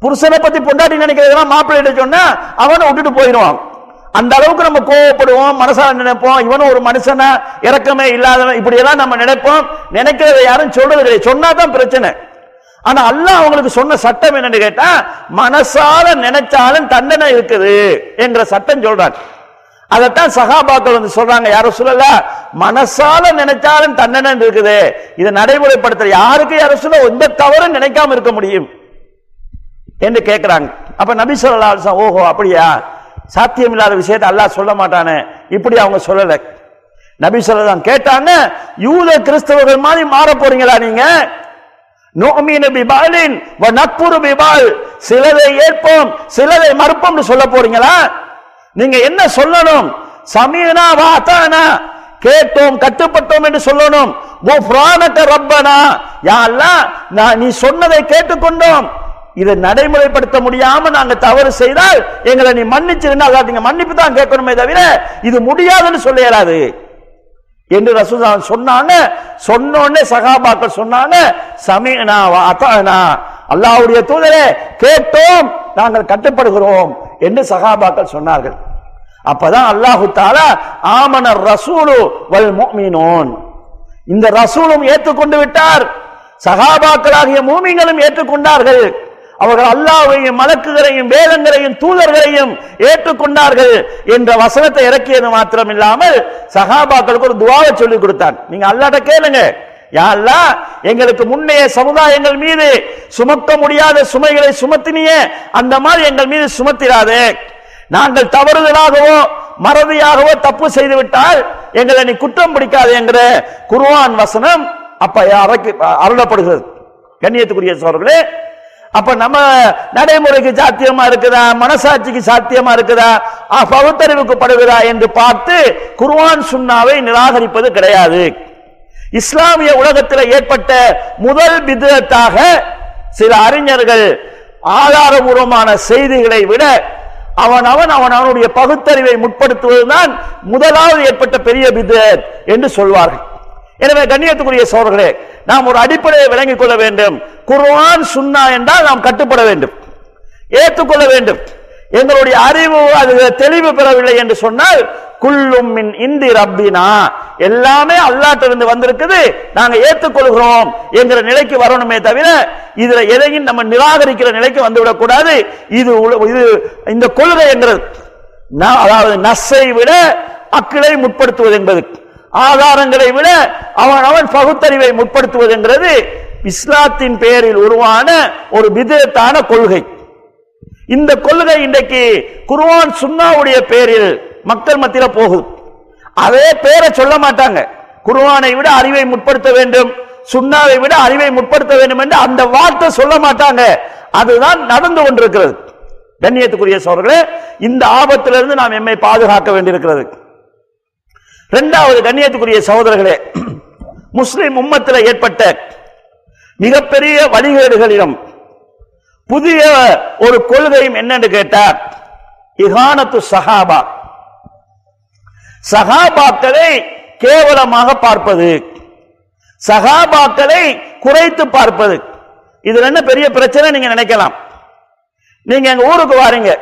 புருஷனை பத்தி பொண்டாட்டி நினைக்கிறதெல்லாம் மாப்பிள்ளைகிட்ட சொன்னா அவனை விட்டுட்டு போயிடுவான். அந்த அளவுக்கு நம்ம கோவப்படுவோம் மனசால நினைப்போம். இவனும் ஒரு மனுஷனா இறக்கமே இல்லாதவன் இப்படி எல்லாம் நம்ம நினைப்போம். நினைக்கிறத யாரும் சொல்றது கிடையாது சொன்னாதான் பிரச்சனை. ஆனா அல்லாஹ் அவங்களுக்கு சொன்ன சட்டம் என்னன்னு கேட்டா மனசால நினைச்சாலும் தண்டனை இருக்குது என்ற சட்டம் சொல்றாங்க அதைத்தான் சகாபாக்கள் வந்து சொல்றாங்க யாரும் சொல்லல? மனசால நினைச்சாலும் தண்டனை இருக்குது. இதை நடைமுறைப்படுத்துற யாருக்கு யாரும் சொல்ல எந்த தவறும் நினைக்காம இருக்க முடியும். என்று கேட்கிறாங்க அப்ப நபி சொல்லா ஓஹோ அப்படியா? சாத்தியம் இல்லாத விஷயத்தை அல்லாஹ் சொல்ல மாட்டானே. இப்படி அவங்க சொல்லலை. நபி சொல்லதான். கேட்டாங்க யூத கிறிஸ்தவர்கள் மாதிரி மாற போறீங்களா நீங்க? நோமீன பிபாலின் வ பிபால் சிலதை ஏற்போம் சிலதை மறுப்போம்னு சொல்ல போறீங்களா? நீங்க என்ன சொல்லணும்? சமீனா வாத்தானா? கேட்டோம் கட்டுப்பட்டோம் என்று சொல்லணும். ரப்பனா? யா அல்லாஹ் நான் நீ சொன்னதை கேட்டுக்கொண்டோம். இதை நடைமுறைப்படுத்த முடியாம நாங்க தவறு செய்தால் எங்களை நீ மன்னிச்சிருந்தா அதாவது நீங்க மன்னிப்பு தான் கேட்கணுமே தவிர இது முடியாதுன்னு சொல்ல இயலாது. என்று ரசூல் சொன்னாங்க. சொன்னோடனே சகாபாக்கள் சொன்னாங்க சமீனா அத்தானா. அல்லாஹ்வுடைய தூதரே கேட்டோம் நாங்கள் கட்டுப்படுகிறோம். என்று சகாபாக்கள் சொன்னார்கள். அப்பதான் அல்லாஹு தாலா ஆமனர் ரசூலு வல் முஃமினூன் இந்த ரசூலும் ஏற்றுக்கொண்டு விட்டார். சகாபாக்களாகிய மூமிங்களும் ஏற்றுக்கொண்டார்கள். அவர்கள் அல்லாவையும் மலக்குகளையும் வேதங்களையும் தூதர்களையும் ஏற்றுக்கொண்டார்கள் என்ற வசனத்தை இறக்கியது மாத்திரம் இல்லாமல் சகாபாக்களுக்கு ஒரு துவாவை சொல்லி கொடுத்தான். நீங்க அல்லாட்ட கேளுங்க. யா அல்லாஹ் எங்களுக்கு முன்னைய சமுதாயங்கள் மீது சுமக்க முடியாத சுமைகளை சுமத்தினியே அந்த மாதிரி எங்கள் மீது சுமத்திராதே. நாங்கள் தவறுதலாகவோ மறதியாகவோ தப்பு செய்து விட்டால் எங்களை நீ குற்றம் பிடிக்காது என்கிற குருவான் வசனம் அப்ப அறக்கு அருளப்படுகிறது. கண்ணியத்துக்குரிய சோழர்களே அப்ப நம்ம நடைமுறைக்கு சாத்தியமா இருக்குதா? மனசாட்சிக்கு சாத்தியமா இருக்குதா? ஆ, என்று பார்த்து குர்வான் சுண்ணாவை நிராகரிப்பது கிடையாது. இஸ்லாமிய உலகத்தில் ஏற்பட்ட முதல் விதத்தாக சில அறிஞர்கள் ஆதாரபூர்வமான செய்திகளை விட அவன் அவன் அவன் அவனுடைய பகுத்தறிவை முற்படுத்துவதுதான் முதலாவது ஏற்பட்ட பெரிய பிதத் என்று சொல்வார்கள். எனவே கண்ணியத்துக்குரிய சோழர்களே நாம் ஒரு அடிப்படையை விளங்கிக் கொள்ள வேண்டும். குர்ஆன் சுன்னா என்றால் நாம் கட்டுப்பட வேண்டும். ஏற்றுக்கொள்ள வேண்டும். எங்களுடைய அறிவு அது தெளிவு பெறவில்லை என்று சொன்னால் குல்லும் மின் இந்தி ரப்பினா. எல்லாமே அல்லாட்டிருந்து வந்திருக்குது. நாங்க ஏற்றுக்கொள்கிறோம் என்கிற நிலைக்கு வரணுமே தவிர இதுல எதையும் நம்ம நிராகரிக்கிற நிலைக்கு வந்துவிடக் கூடாது இது இது இந்த கொள்கை என்கிறது. அதாவது நஸ்ஸை விட அக்கிளை முற்படுத்துவது என்பது. ஆதாரங்களை விட அவன் அவன் பகுத்தறிவை முற்படுத்துவது என்கிறது இஸ்லாத்தின் பெயரில் உருவான ஒரு விதத்தான கொள்கை. இந்த கொள்கை இன்றைக்கு குருவான் சுன்னாவுடைய பேரில் மக்கள் மத்தியில போகுது. அதே பேரை சொல்ல மாட்டாங்க. குருவானை விட அறிவை முற்படுத்த வேண்டும் சுன்னாவை விட அறிவை முற்படுத்த வேண்டும் என்று அந்த வார்த்தை சொல்ல மாட்டாங்க. அதுதான் நடந்து கொண்டிருக்கிறது. கண்ணியத்துக்குரிய சோழர்களே இந்த ஆபத்திலிருந்து நாம் எம்மை பாதுகாக்க வேண்டியிருக்கிறது. இரண்டாவது கண்ணியத்துக்குரிய சகோதரர்களே முஸ்லிம் உம்மத்தில் ஏற்பட்ட மிகப்பெரிய வழிகேடுகளிடம் புதிய ஒரு கொள்கையும் என்னன்னு கேட்டார்? இகானத்து சஹாபா. சகாபாக்களை கேவலமாக பார்ப்பது சகாபாக்களை குறைத்து பார்ப்பது இதுல என்ன பெரிய பிரச்சனை நீங்க நினைக்கலாம். நீங்க எங்க ஊருக்கு வாரீங்க.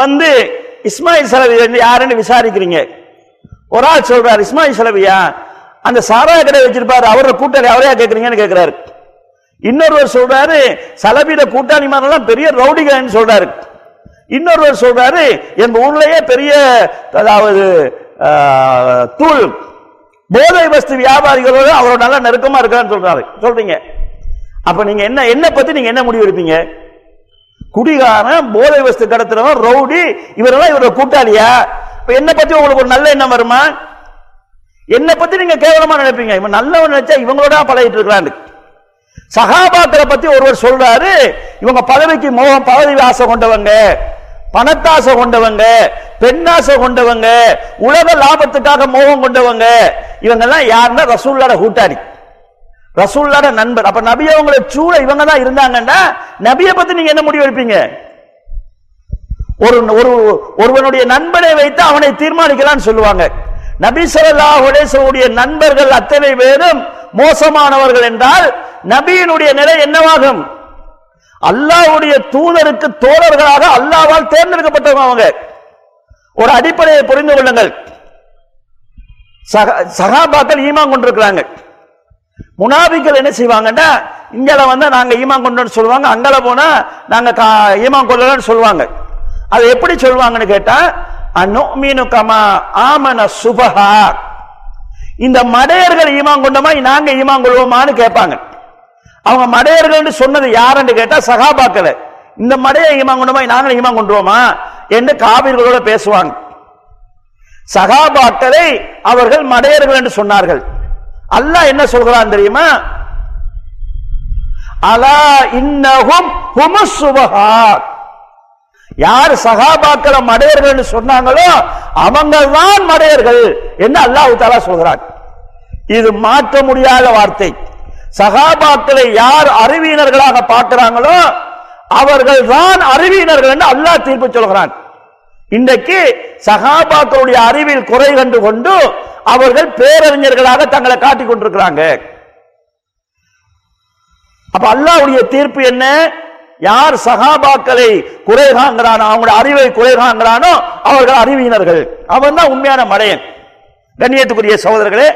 வந்து இஸ்மாயில் சலவி யாருன்னு விசாரிக்கிறீங்க? ஒரு ஆள் சொல்றார் இஸ்மாயில் செலவியா அந்த சாராய கடை வச்சிருப்பாரு அவரோட கூட்டாளி அவரையா கேட்குறீங்கன்னு கேட்கிறாரு இன்னொருவர் சொல்றாரு சலபியில கூட்டாளி மாதிரிலாம் பெரிய ரவுடிகள்னு சொல்றாரு. இன்னொருவர் சொல்றாரு எங்க ஊர்லயே பெரிய அதாவது தூள் போதை வஸ்து வியாபாரிகளோட அவரோட நல்லா நெருக்கமா இருக்கான்னு சொல்றாரு. சொல்றீங்க. அப்ப நீங்க என்ன என்ன பத்தி நீங்க என்ன முடிவு எடுப்பீங்க? குடிகாரன் போதை வஸ்து கடத்துறவன் ரவுடி இவரெல்லாம் இவரோட கூட்டாளியா? இப்ப என்ன பத்தி உங்களுக்கு ஒரு நல்ல எண்ணம் வருமா? என்னை பத்தி நீங்க கேவலமா நினைப்பீங்க. இவன் நல்லவன் நினைச்சா இவங்களோட பழகிட்டு இருக்கிறான்னு சகாபாக்களை பத்தி ஒருவர் சொல்றாரு இவங்க பதவிக்கு மோகம் பதவி ஆசை கொண்டவங்க பணத்தாசை கொண்டவங்க பெண்ணாசை கொண்டவங்க உலக லாபத்துக்காக மோகம் கொண்டவங்க. இவங்கெல்லாம் யாருன்னா ரசூல்லாட கூட்டாளி. ரசூல்லாட நண்பர். அப்ப நபி அவங்களை சூழ இவங்க தான் இருந்தாங்கன்னா நபியை பத்தி நீங்க என்ன முடிவு எடுப்பீங்க? ஒரு ஒரு ஒருவனுடைய நண்பனை வைத்து அவனை தீர்மானிக்கலாம்னு சொல்லுவாங்க. நபி ஸல்லல்லாஹு நண்பர்கள் அத்தனை பேரும் மோசமானவர்கள் என்றால் நபியினுடைய நிலை என்னவாகும்? அல்லாஹ்வுடைய தூதருக்கு தோழர்களாக அல்லாஹ்வால் தேர்ந்தெடுக்கப்பட்டவங்க அவங்க. ஒரு அடிப்படையை புரிந்து கொள்ளுங்கள். சகா- சகாபாக்கள் ஈமான் கொண்டிருக்கிறாங்க. முனாபிக்கள் என்ன செய்வாங்கன்னா இங்கே வந்து நாங்கள் ஈமான் கொண்டோன்னு சொல்லுவாங்க அங்கே போனால் நாங்கள் கா- ஈமான் கொள்ளலன்னு சொல்லுவாங்க. அது எப்படி சொல்லுவாங்கன்னு கேட்டா அனுமீனு கமா ஆமன சுபஹா. இந்த மடையர்கள் ஈமான் கொண்டோமா? நாங்க ஈமான் கொள்வோமான்னு கேட்பாங்க. அவங்க மடையர்கள் சொன்னது யாருன்னு கேட்டா சகாபாக்கள். இந்த மடைய ஈமான் கொண்டோமா? நாங்களும் ஈமான் கொண்டுவோமா என்று காவிர்களோட பேசுவாங்க. சகாபாக்களை அவர்கள் மடையர்கள் என்று சொன்னார்கள். அல்லாஹ் என்ன சொல்கிறான் தெரியுமா? அலா இன்னகும் ஹுமுஸ் சுபஹா. யார் சகாபாக்களை மடையர்கள் சொன்னாங்களோ அவங்க தான் மடையர்கள் என்று அல்லாஹு தாலா சொல்கிறார் இது மாற்ற முடியாத வார்த்தை. சகாபாக்களை யார் அறிவியினர்களாக பார்க்கிறாங்களோ அவர்கள் தான் அறிவியினர்கள் என்று அல்லாஹ் தீர்ப்பு சொல்கிறான். இன்றைக்கு சகாபாக்களுடைய அறிவில் குறை கண்டு கொண்டு அவர்கள் பேரறிஞர்களாக தங்களை காட்டிக் கொண்டிருக்கிறாங்க. அப்ப அல்லாஹ்வுடைய தீர்ப்பு என்ன? யார் சகாபாக்களை குறை காண்கிறானோ அவங்களுடைய அறிவை குறை காண்கிறானோ அவர்கள் அறிவியினர்கள் அவன் தான் உண்மையான மடையன். கண்ணியத்துக்குரிய சகோதரர்களே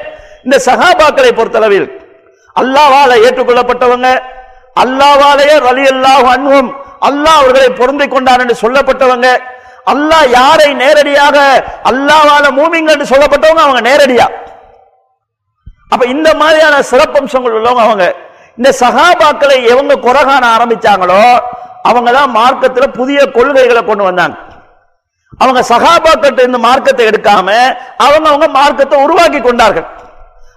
இந்த சகாபாக்களை பொறுத்தளவில் அல்லாவால ஏற்றுக்கொள்ளப்பட்டவங்க அல்லாவாலேயே ரலி அல்லாஹ் அன்பும் அல்லாஹ் அவர்களை பொருந்திக் கொண்டார் என்று சொல்லப்பட்டவங்க அல்லாஹ் யாரை நேரடியாக அல்லாவால மூமிங்க என்று சொல்லப்பட்டவங்க அவங்க நேரடியா? அப்ப இந்த மாதிரியான சிறப்பம்சங்கள் உள்ளவங்க அவங்க. இந்த சகாபாக்களை எவங்க குறகான காண ஆரம்பிச்சாங்களோ அவங்க தான் மார்க்கத்துல புதிய கொள்கைகளை கொண்டு வந்தாங்க. அவங்க சகாபாக்கிட்ட இந்த மார்க்கத்தை எடுக்காம அவங்க அவங்க மார்க்கத்தை உருவாக்கி கொண்டார்கள்.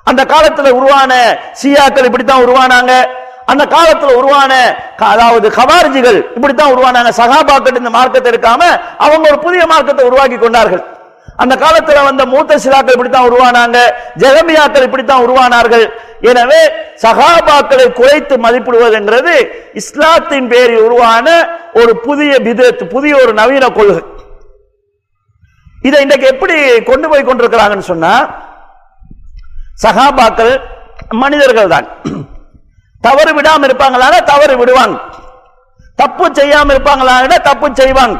அந்த காலத்துல உருவான சியாக்கள் இப்படித்தான் உருவானாங்க. அந்த காலத்துல உருவான க- அதாவது கவார்ஜிகள் இப்படித்தான் உருவானாங்க. சகாபாக்கிட்ட இந்த மார்க்கத்தை எடுக்காம அவங்க ஒரு புதிய மார்க்கத்தை உருவாக்கி கொண்டார்கள். அந்த காலத்தில் வந்த மூத்த சிலாக்கள் இப்படித்தான் உருவானாங்க. ஜெகமியாக்கள் இப்படித்தான் உருவானார்கள். எனவே சகாபாக்களை குறைத்து மதிப்பிடுவதுங்கிறது இஸ்லாத்தின் பேரில் உருவான ஒரு புதிய விதத்து புதிய ஒரு நவீன கொள்கை. இதை இன்றைக்கு எப்படி கொண்டு போய் கொண்டிருக்கிறாங்கன்னு சொன்னா சகாபாக்கள் மனிதர்கள் தான் தவறு விடாமல் இருப்பாங்களான தவறு விடுவாங்க. தப்பு செய்யாம இருப்பாங்களான தப்பு செய்வாங்க.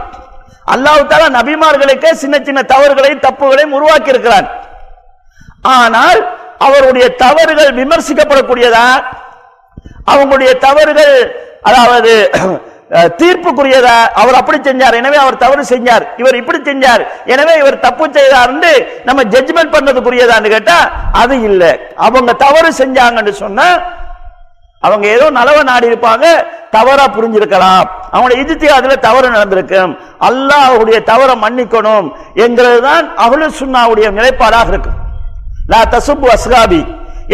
அல்லாஹ் தாலா நபிமார்களுக்கே சின்ன சின்ன தவறுகளையும் தப்புகளையும் உருவாக்கி இருக்கிறான் ஆனால் அவருடைய தவறுகள் விமர்சிக்கப்படக்கூடியதா? அவங்களுடைய தவறுகள் அதாவது தீர்ப்புக்குரியதா? அவர் அப்படி செஞ்சார் எனவே அவர் தவறு செஞ்சார் இவர் இப்படி செஞ்சார் எனவே இவர் தப்பு செய்தார்னு நம்ம ஜட்ஜ்மெண்ட் பண்ணதுக்குரியதான்னு கேட்டா அது இல்லை. அவங்க தவறு செஞ்சாங்கன்னு சொன்னா அவங்க ஏதோ நலவ நாடி இருப்பாங்க தவறா புரிஞ்சிருக்கலாம். அவங்களோட இஜித்தி அதுல தவறு நடந்திருக்கும். அல்லாஹ் அவருடைய தவறை மன்னிக்கணும் என்கிறது தான் அவளு சுண்ணாவுடைய நிலைப்பாடாக இருக்கும். லா தசுப்பு அஸ்காபி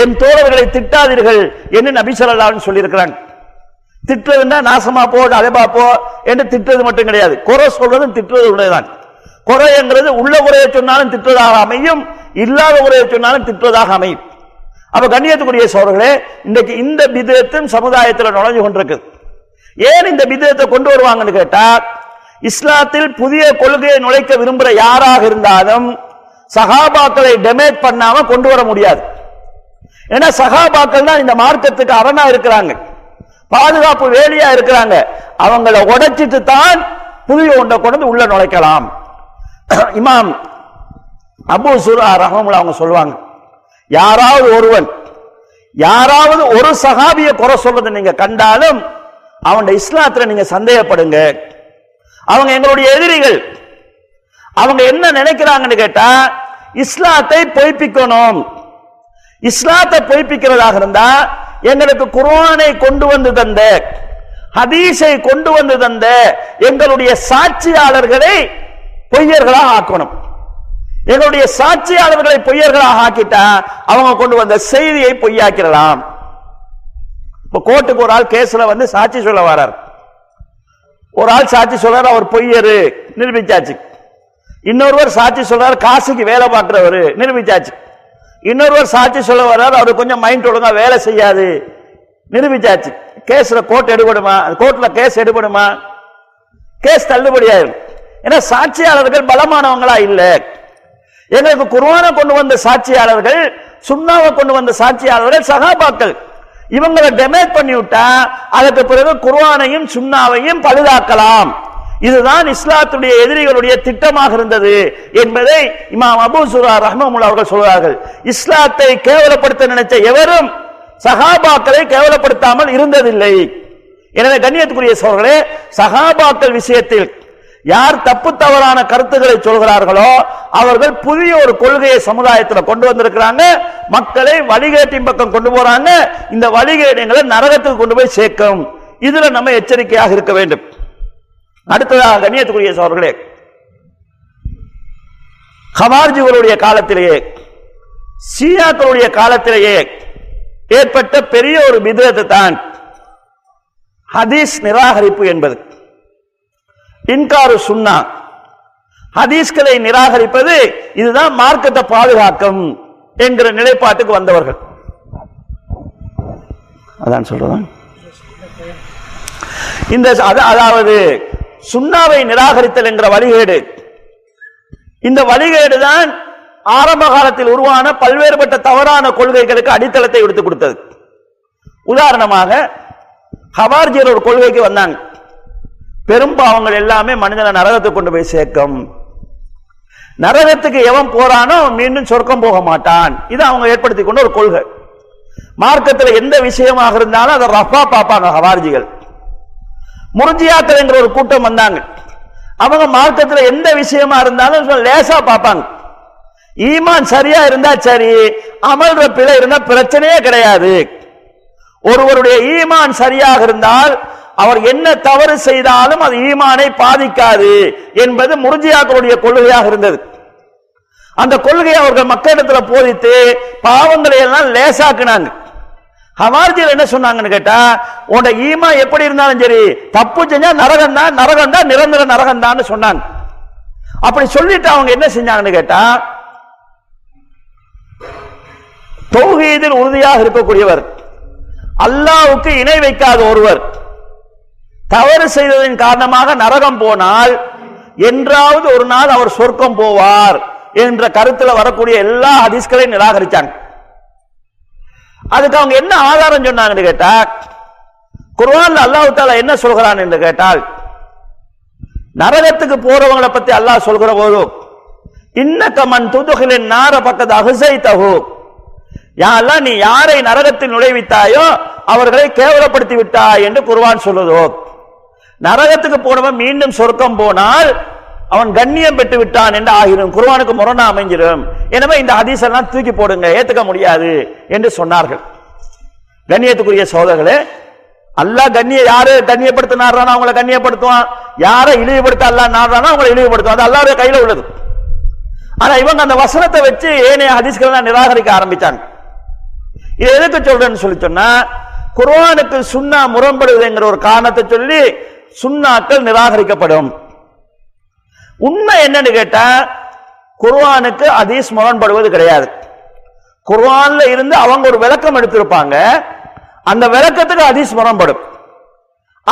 என் தோழர்களை திட்டாதீர்கள் என்று நபி ஸல்லல்லாஹு சொல்லியிருக்கிறாங்க. திட்டுறதுன்னா நாசமா போ அலைபா போ என்று திட்டுறது மட்டும் கிடையாது. குறை சொல்றதும் திட்டுறது உள்ளதுதான் குறைங்கிறது உள்ள குறையை சொன்னாலும் திட்டுவதாக அமையும் இல்லாத குறையை சொன்னாலும் திட்டுவதாக அமையும். அப்ப கண்ணியத்துக்குரிய சோழர்களே இன்றைக்கு இந்த விதத்தும் சமுதாயத்தில் நுழைஞ்சு கொண்டிருக்கு ஏன் இந்த விதத்தை கொண்டு வருவாங்கன்னு கேட்டா இஸ்லாத்தில் புதிய கொள்கையை நுழைக்க விரும்புற யாராக இருந்தாலும் சகாபாக்களை டெமேட் பண்ணாம கொண்டு வர முடியாது. ஏன்னா சகாபாக்கள் தான் இந்த மார்க்கத்துக்கு அரணா இருக்கிறாங்க. பாதுகாப்பு வேலையா இருக்கிறாங்க. அவங்கள உடைச்சிட்டு தான் புதிய ஒன்றை கொண்டு வந்து உள்ள நுழைக்கலாம். இமாம் அபு சுரா ரஹமுல்லா அவங்க சொல்லுவாங்க யாராவது ஒருவன் யாராவது ஒரு சகாபிய குறை சொல்றதை நீங்க கண்டாலும் அவன் இஸ்லாத்துல நீங்க சந்தேகப்படுங்க. அவங்க எங்களுடைய எதிரிகள் அவங்க என்ன நினைக்கிறாங்கன்னு கேட்டா இஸ்லாத்தை பொய்ப்பிக்கணும். இஸ்லாத்தை பொய்ப்பிக்கிறதாக இருந்தா எங்களுக்கு குர்ஆனை கொண்டு வந்து தந்த ஹதீஸை கொண்டு வந்து தந்த எங்களுடைய சாட்சியாளர்களை பொய்யர்களாக ஆக்கணும். எங்களுடைய சாட்சியாளர்களை பொய்யர்களாக ஆக்கிட்டா அவங்க கொண்டு வந்த செய்தியை பொய்யாக்கிடலாம். இப்ப கோர்ட்டுக்கு ஒரு ஆள் கேஸ்ல வந்து சாட்சி சொல்ல வரார். ஒரு ஆள் சாட்சி சொல்றாரு அவர் பொய்யரு நிரூபிச்சாச்சு. இன்னொருவர் சாட்சி சொல்றாரு காசுக்கு வேலை பார்க்கிறவர். நிரூபிச்சாச்சு. இன்னொருவர் சாட்சி சொல்ல வர்றாரு அவர் கொஞ்சம் மைண்ட் ஒழுங்கா வேலை செய்யாது. நிரூபிச்சாச்சு. கேஸ்ல கோர்ட் எடுபடுமா? கோர்ட்ல கேஸ் எடுபடுமா? கேஸ் தள்ளுபடியாயிரும் ஏன்னா சாட்சியாளர்கள் பலமானவங்களா இல்லை. எங்களுக்கு குர்ஆனை கொண்டு வந்த சாட்சியாளர்கள் சுண்ணாவை கொண்டு வந்த சாட்சியாளர்கள் சகாபாக்கள். இவங்களை டெமேட் பண்ணி விட்டா அதற்கு பிறகு குர்ஆனையும் சுண்ணாவையும் பழுதாக்கலாம். இதுதான் இஸ்லாத்துடைய எதிரிகளுடைய திட்டமாக இருந்தது என்பதை இமாம் அபு சுரா ரஹ்மமுல் அவர்கள் சொல்கிறார்கள். இஸ்லாத்தை கேவலப்படுத்த நினைச்ச எவரும் சகாபாக்களை கேவலப்படுத்தாமல் இருந்ததில்லை. எனவே கண்ணியத்துக்குரிய சோழர்களே சகாபாக்கள் விஷயத்தில் யார் தப்பு தவறான கருத்துக்களை சொல்கிறார்களோ அவர்கள் புதிய ஒரு கொள்கையை சமுதாயத்தில் கொண்டு வந்திருக்கிறாங்க. மக்களை வழிகேட்டின் பக்கம் கொண்டு போறாங்க. இந்த வழிகேடுங்களை நரகத்துக்கு கொண்டு போய் சேர்க்கும். இதுல நம்ம எச்சரிக்கையாக இருக்க வேண்டும். அடுத்ததாக கண்ணியத்துக்குரிய சோழர்களே ஹவார்ஜிகளுடைய காலத்திலேயே ஷியாக்களுடைய காலத்திலேயே ஏற்பட்ட பெரிய ஒரு விதத்தை தான் ஹதீஸ் நிராகரிப்பு என்பது. இன்காரு சுன்னா ஹதீஸ்களை நிராகரிப்பது இதுதான் மார்க்கத்தை பாதுகாக்கும் என்கிற நிலைப்பாட்டுக்கு வந்தவர்கள். அதான் சொல்றதா இந்த அது- அதாவது சுண்ணாவை நிராகரித்தல் என்கிற வழிகேடு. இந்த வழிகேடு தான் ஆரம்ப காலத்தில் உருவான பல்வேறுபட்ட தவறான கொள்கைகளுக்கு அடித்தளத்தை எடுத்து கொடுத்தது. உதாரணமாக ஹவார்ஜியர் ஒரு கொள்கைக்கு வந்தாங்க. பெரும் பாவங்கள் எல்லாமே மனிதனை நரகத்தை கொண்டு போய் சேர்க்கும். நரகத்துக்கு எவன் போறானோ அவன் மீண்டும் சொர்க்கம் போக மாட்டான். இது அவங்க ஏற்படுத்தி கொண்ட ஒரு கொள்கை. மார்க்கத்தில் எந்த விஷயமாக இருந்தாலும் அதை ரஃபா பார்ப்பாங்க ஹவார்ஜிகள். முர்ஜியாக்கள் ஒரு கூட்டம் வந்தாங்க. அவங்க மார்க்கத்தில் எந்த விஷயமா இருந்தாலும் லேசா பார்ப்பாங்க. ஈமான் சரியா இருந்தா சரி அமல்ற பிழை இருந்தா பிரச்சனையே கிடையாது. ஒருவருடைய ஈமான் சரியாக இருந்தால் அவர் என்ன தவறு செய்தாலும் அது ஈமானை பாதிக்காது என்பது முருஜியாக்களுடைய கொள்கையாக இருந்தது. அந்த கொள்கையை அவர்கள் மக்களிடத்தில் போதித்து பாவங்களை எல்லாம் லேசாக்குனாங்க. ஹவார்ஜியில் என்ன சொன்னாங்கன்னு கேட்டா உன்னோட ஈமா எப்படி இருந்தாலும் சரி தப்பு செஞ்சா நரகம் தான் நரகம் தான் நிரந்தர நரகம் தான் சொன்னாங்க. அப்படி சொல்லிட்டு அவங்க என்ன செஞ்சாங்கன்னு கேட்டா தௌஹீதில் உறுதியாக இருக்கக்கூடியவர் அல்லாவுக்கு இணை வைக்காத ஒருவர் தவறு செய்ததன் காரணமாக நரகம் போனால் என்றாவது ஒரு நாள் அவர் சொர்க்கம் போவார் என்ற கருத்தில் வரக்கூடிய எல்லா ஹதீஸ்களையும் நிராகரிச்சாங்க. அதுக்கு அவங்க என்ன ஆதாரம் சொன்னாங்கன்னு கேட்டா குர்வான் அல்லாஹ் தாலா என்ன சொல்கிறான் என்று கேட்டால் நரகத்துக்கு போறவங்களை பத்தி அல்லாஹ் சொல்கிற போது இன்னக்க மன் துதுகளின் நார பக்கத்து அகுசை தகு யாரெல்லாம் நீ யாரை நரகத்தில் நுழைவித்தாயோ அவர்களை கேவலப்படுத்தி விட்டாய் என்று குர்வான் சொல்லுதோ. நரகத்துக்கு போனவன் மீண்டும் சொர்க்கம் போனால் அவன் கண்ணியம் பெற்று விட்டான் என்று ஆகிரும். குர்வானுக்கு முரணா அமைஞ்சிடும் எனவே இந்த ஹதீஸ் எல்லாம் தூக்கி போடுங்க ஏத்துக்க முடியாது என்று சொன்னார்கள். கண்ணியத்துக்குரிய சோதர்களே அல்லாஹ் கண்ணிய யாரு கண்ணியப்படுத்த நாடுறானோ அவங்களை கண்ணியப்படுத்துவான்? யாரை இழிவுபடுத்த அல்லா நாடுறானோ அவங்களை இழிவுபடுத்துவான். அது அல்லாஹ்வுடைய கையில உள்ளது. ஆனா இவங்க அந்த வசனத்தை வச்சு ஏனைய ஹதீஸ்கள் நிராகரிக்க ஆரம்பிச்சாங்க. இது எதுக்கு சொல்றேன்னு சொல்லி சொன்னா குர்வானுக்கு சுண்ணா முரண்படுவதுங்கிற ஒரு காரணத்தை சொல்லி சுண்ணாக்கள் நிராகரிக்கப்படும். உண்மை என்னன்னு கேட்டா குர்வானுக்கு அதீஸ் முரண்படுவது கிடையாது. குர்வான்ல இருந்து அவங்க ஒரு விளக்கம் எடுத்திருப்பாங்க. அந்த விளக்கத்துக்கு அதீஸ் முரண்படும்.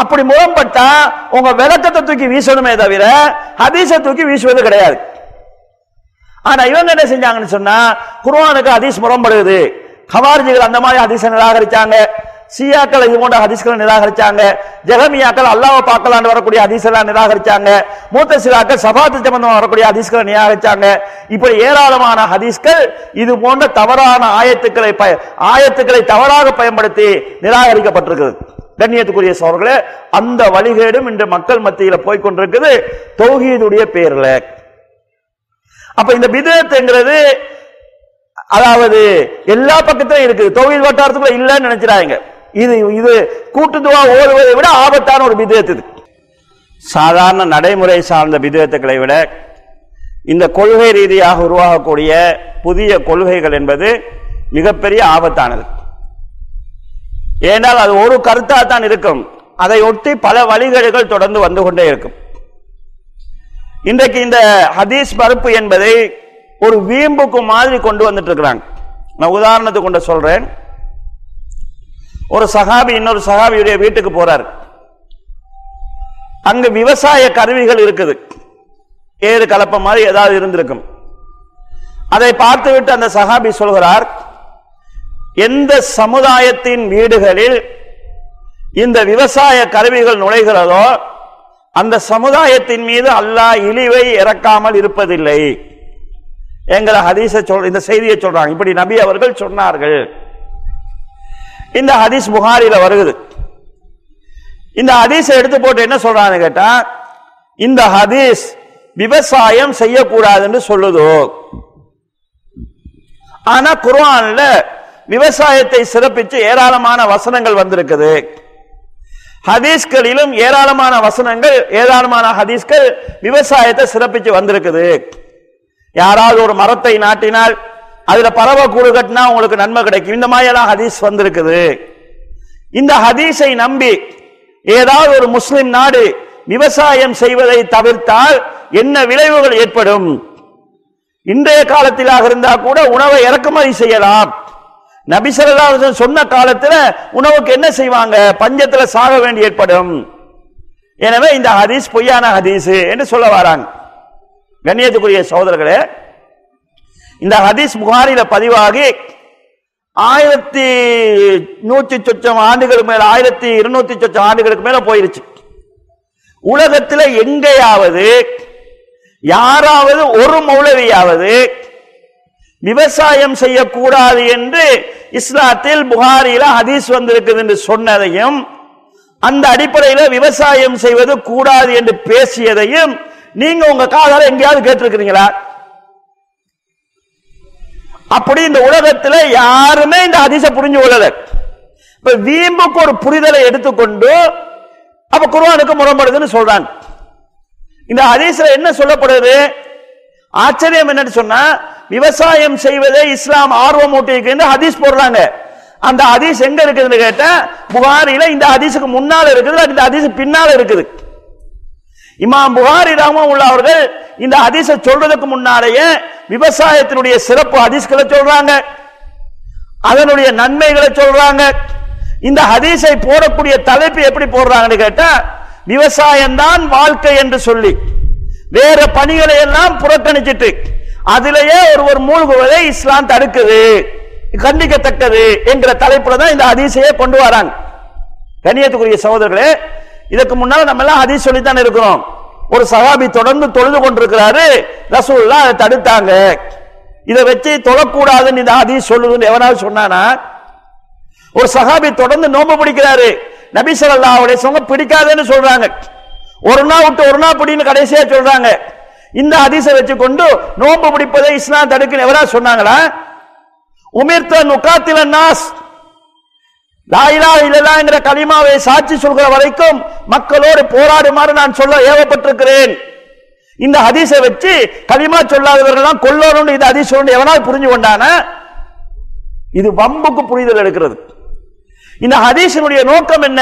அப்படி முரண்பட்டா உங்க விளக்கத்தை தூக்கி வீசணுமே தவிர ஹதீஸை தூக்கி வீசுவது கிடையாது. ஆனா இவங்க என்ன செஞ்சாங்கன்னு சொன்னா குர்வானுக்கு அதீஸ் முரண்படுது. ஹவாரிஜிகள் அந்த மாதிரி அதிச நிராகரிச்சாங்க. சியாக்கள் இது போன்ற ஹதீஸ்களை நிராகரிச்சாங்க. ஜெகமியாக்கள் அல்லாவை பார்க்கலான்னு வரக்கூடிய ஹதீஸ்லாம் நிராகரிச்சாங்க. மூத்த சிலாக்கள் சபாத்து சம்பந்தம் வரக்கூடிய ஹதீஸ்களை நிராகரிச்சாங்க. இப்படி ஏராளமான ஹதீஸ்கள் இது போன்ற தவறான ஆயத்துக்களை பய- ஆயத்துக்களை தவறாக பயன்படுத்தி நிராகரிக்கப்பட்டிருக்கிறது கண்ணியத்துக்குரிய சோழர்களே அந்த வழிகேடும் இன்று மக்கள் மத்தியில் போய்கொண்டிருக்குது. தௌஹீதுடைய பேர்ல. அப்ப இந்த பிதத்துங்கிறது அதாவது எல்லா பக்கத்திலும் இருக்குது. தொழில் வட்டாரத்துக்குள்ள இல்லைன்னு நினைச்சிடாங்க இது இது கூட்டுத்துவா ஓடுவதை விட ஆபத்தான ஒரு விதத்து இது. சாதாரண நடைமுறை சார்ந்த விதத்துக்களை விட இந்த கொள்கை ரீதியாக உருவாகக்கூடிய புதிய கொள்கைகள் என்பது மிகப்பெரிய ஆபத்தானது. ஏனால் அது ஒரு கருத்தா தான் இருக்கும். அதை ஒட்டி பல வழிகேடுகள் தொடர்ந்து வந்து கொண்டே இருக்கும். இன்றைக்கு இந்த ஹதீஸ் மறுப்பு என்பதை ஒரு வீம்புக்கு மாதிரி கொண்டு வந்துட்டு இருக்கிறாங்க. நான் உதாரணத்துக்கு கொண்டு சொல்றேன். ஒரு சகாபி இன்னொரு சகாபியுடைய வீட்டுக்கு போறார். அங்கு விவசாய கருவிகள் இருக்குது. ஏறு கலப்ப மாதிரி ஏதாவது இருந்திருக்கும். அதை பார்த்துவிட்டு அந்த சகாபி சொல்கிறார் எந்த சமுதாயத்தின் வீடுகளில் இந்த விவசாய கருவிகள் நுழைகிறதோ அந்த சமுதாயத்தின் மீது அல்லாஹ் இழிவை இறக்காமல் இருப்பதில்லை. எங்களை ஹதீச சொல் இந்த செய்தியை சொல்றாங்க. இப்படி நபி அவர்கள் சொன்னார்கள். இந்த ஹதீஸ் புகாரில வருகுது. இந்த ஹதீஸை எடுத்து போட்டு என்ன சொல்றான்னு கேட்டா இந்த ஹதீஸ் விவசாயம் செய்யக்கூடாதுன்னு சொல்லுதோ. ஆனா குர்ஆன்ல விவசாயத்தை சிறப்பிச்சு ஏராளமான வசனங்கள் வந்திருக்குது. ஹதீஸ்களிலும் ஏராளமான வசனங்கள் ஏராளமான ஹதீஸ்கள் விவசாயத்தை சிறப்பிச்சு வந்திருக்குது. யாராவது ஒரு மரத்தை நாட்டினால் அதுல பறவை கூடு கட்டினா உங்களுக்கு நன்மை கிடைக்கும். இந்த மாதிரியெல்லாம் ஹதீஸ் வந்திருக்குது. இந்த ஹதீஸை நம்பி ஏதாவது ஒரு முஸ்லிம் நாடு விவசாயம் செய்வதை தவிர்த்தால் என்ன விளைவுகள் ஏற்படும்? இன்றைய காலத்திலாக இருந்தா கூட உணவை இறக்குமதி செய்யலாம். நபி சொன்ன காலத்துல உணவுக்கு என்ன செய்வாங்க? பஞ்சத்துல சாக வேண்டி ஏற்படும். எனவே இந்த ஹதீஸ் பொய்யான ஹதீஸ் என்று சொல்ல வராங்க. கண்ணியத்துக்குரிய சகோதரர்களே இந்த ஹதீஸ் புகாரில பதிவாகி ஆயிரத்தி நூற்றி சொச்சம் ஆண்டுகளுக்கு மேல ஆயிரத்தி இருநூத்தி சொச்சம் ஆண்டுகளுக்கு மேல போயிருச்சு. உலகத்துல எங்கேயாவது யாராவது ஒரு மௌலவியாவது விவசாயம் செய்யக்கூடாது என்று இஸ்லாத்தில் புகாரியில ஹதீஸ் வந்திருக்குது என்று சொன்னதையும் அந்த அடிப்படையில் விவசாயம் செய்வது கூடாது என்று பேசியதையும் நீங்க உங்க காதால எங்கேயாவது கேட்டிருக்கிறீங்களா? அப்படி இந்த உலகத்துல யாருமே இந்த அதிச புரிஞ்சு கொள்ளல. இப்ப வீம்புக்கு ஒரு புரிதலை எடுத்துக்கொண்டு அப்ப குர்ஆனுக்கு முரண்படுதுன்னு சொல்றாங்க. இந்த ஹதீஸ்ல என்ன சொல்லப்படுது? ஆச்சரியம் என்னன்னு சொன்னா விவசாயம் செய்வதே இஸ்லாம் ஆர்வம் ஊட்டிருக்கு ஹதீஸ் போடுறாங்க. அந்த ஹதீஸ் எங்க இருக்குதுன்னு கேட்டா புகாரில இந்த ஹதீஸுக்கு முன்னால இருக்குது இந்த ஹதீஸ் பின்னால இருக்குது. இமாம் புகாரி ராமம் உள்ளவர்கள் இந்த ஹதீஸை சொல்றதுக்கு முன்னாலேயே விவசாயத்தினுடைய சிறப்பு ஹதீஸ்களை சொல்றாங்க. அதனுடைய நன்மைகளை சொல்றாங்க. இந்த ஹதீஸை போடக்கூடிய தலைப்பு எப்படி போடுறாங்கன்னு கேட்டா விவசாயம்தான் வாழ்க்கை என்று சொல்லி வேற பணிகளை எல்லாம் புறக்கணிச்சிட்டு அதிலேயே ஒருவர் மூழ்குவதை இஸ்லாம் தடுக்குது கண்டிக்கத்தக்கது என்கிற தலைப்புல தான் இந்த அதிசையை கொண்டு வராங்க. கண்ணியத்துக்குரிய சகோதரர்களே இதுக்கு முன்னால நம்ம எல்லாம் ஹதீஸ் சொல்லித்தான் இருக்கிறோம். ஒரு சகாபி தொடர்ந்து தொழுது கொண்டிருக்கிறாரு. ரசூல்லா அதை தடுத்தாங்க. இதை வச்சு தொழக்கூடாதுன்னு இந்த ஹதீஸ் சொல்லுதுன்னு எவனாவது சொன்னானா? ஒரு சகாபி தொடர்ந்து நோம்பு பிடிக்கிறாரு. நபி சொல்லா அவருடைய சொங்க பிடிக்காதுன்னு சொல்றாங்க. ஒரு நாள் விட்டு ஒரு நாள் பிடின்னு கடைசியா சொல்றாங்க. இந்த ஹதீஸை வச்சு கொண்டு நோம்பு பிடிப்பதை இஸ்லாம் தடுக்குன்னு எவரா சொன்னாங்களா? உமிர்த்த நுகாத்தில நாஸ். லாயிலா இல்லலாங்கிற கலிமாவை சாட்சி சொல்கிற வரைக்கும் மக்களோடு போராடுமாறு நான் சொல்ல ஏவப்பட்டிருக்கிறேன். இந்த ஹதீஸை வச்சு கலிமா சொல்லாதவர்கள் கொல்லணும் இந்த ஹதீஸ் சொல்லணும் எவனால் புரிஞ்சு கொண்டான? இது வம்புக்கு புரிதல் எடுக்கிறது. இந்த ஹதீஸினுடைய நோக்கம் என்ன?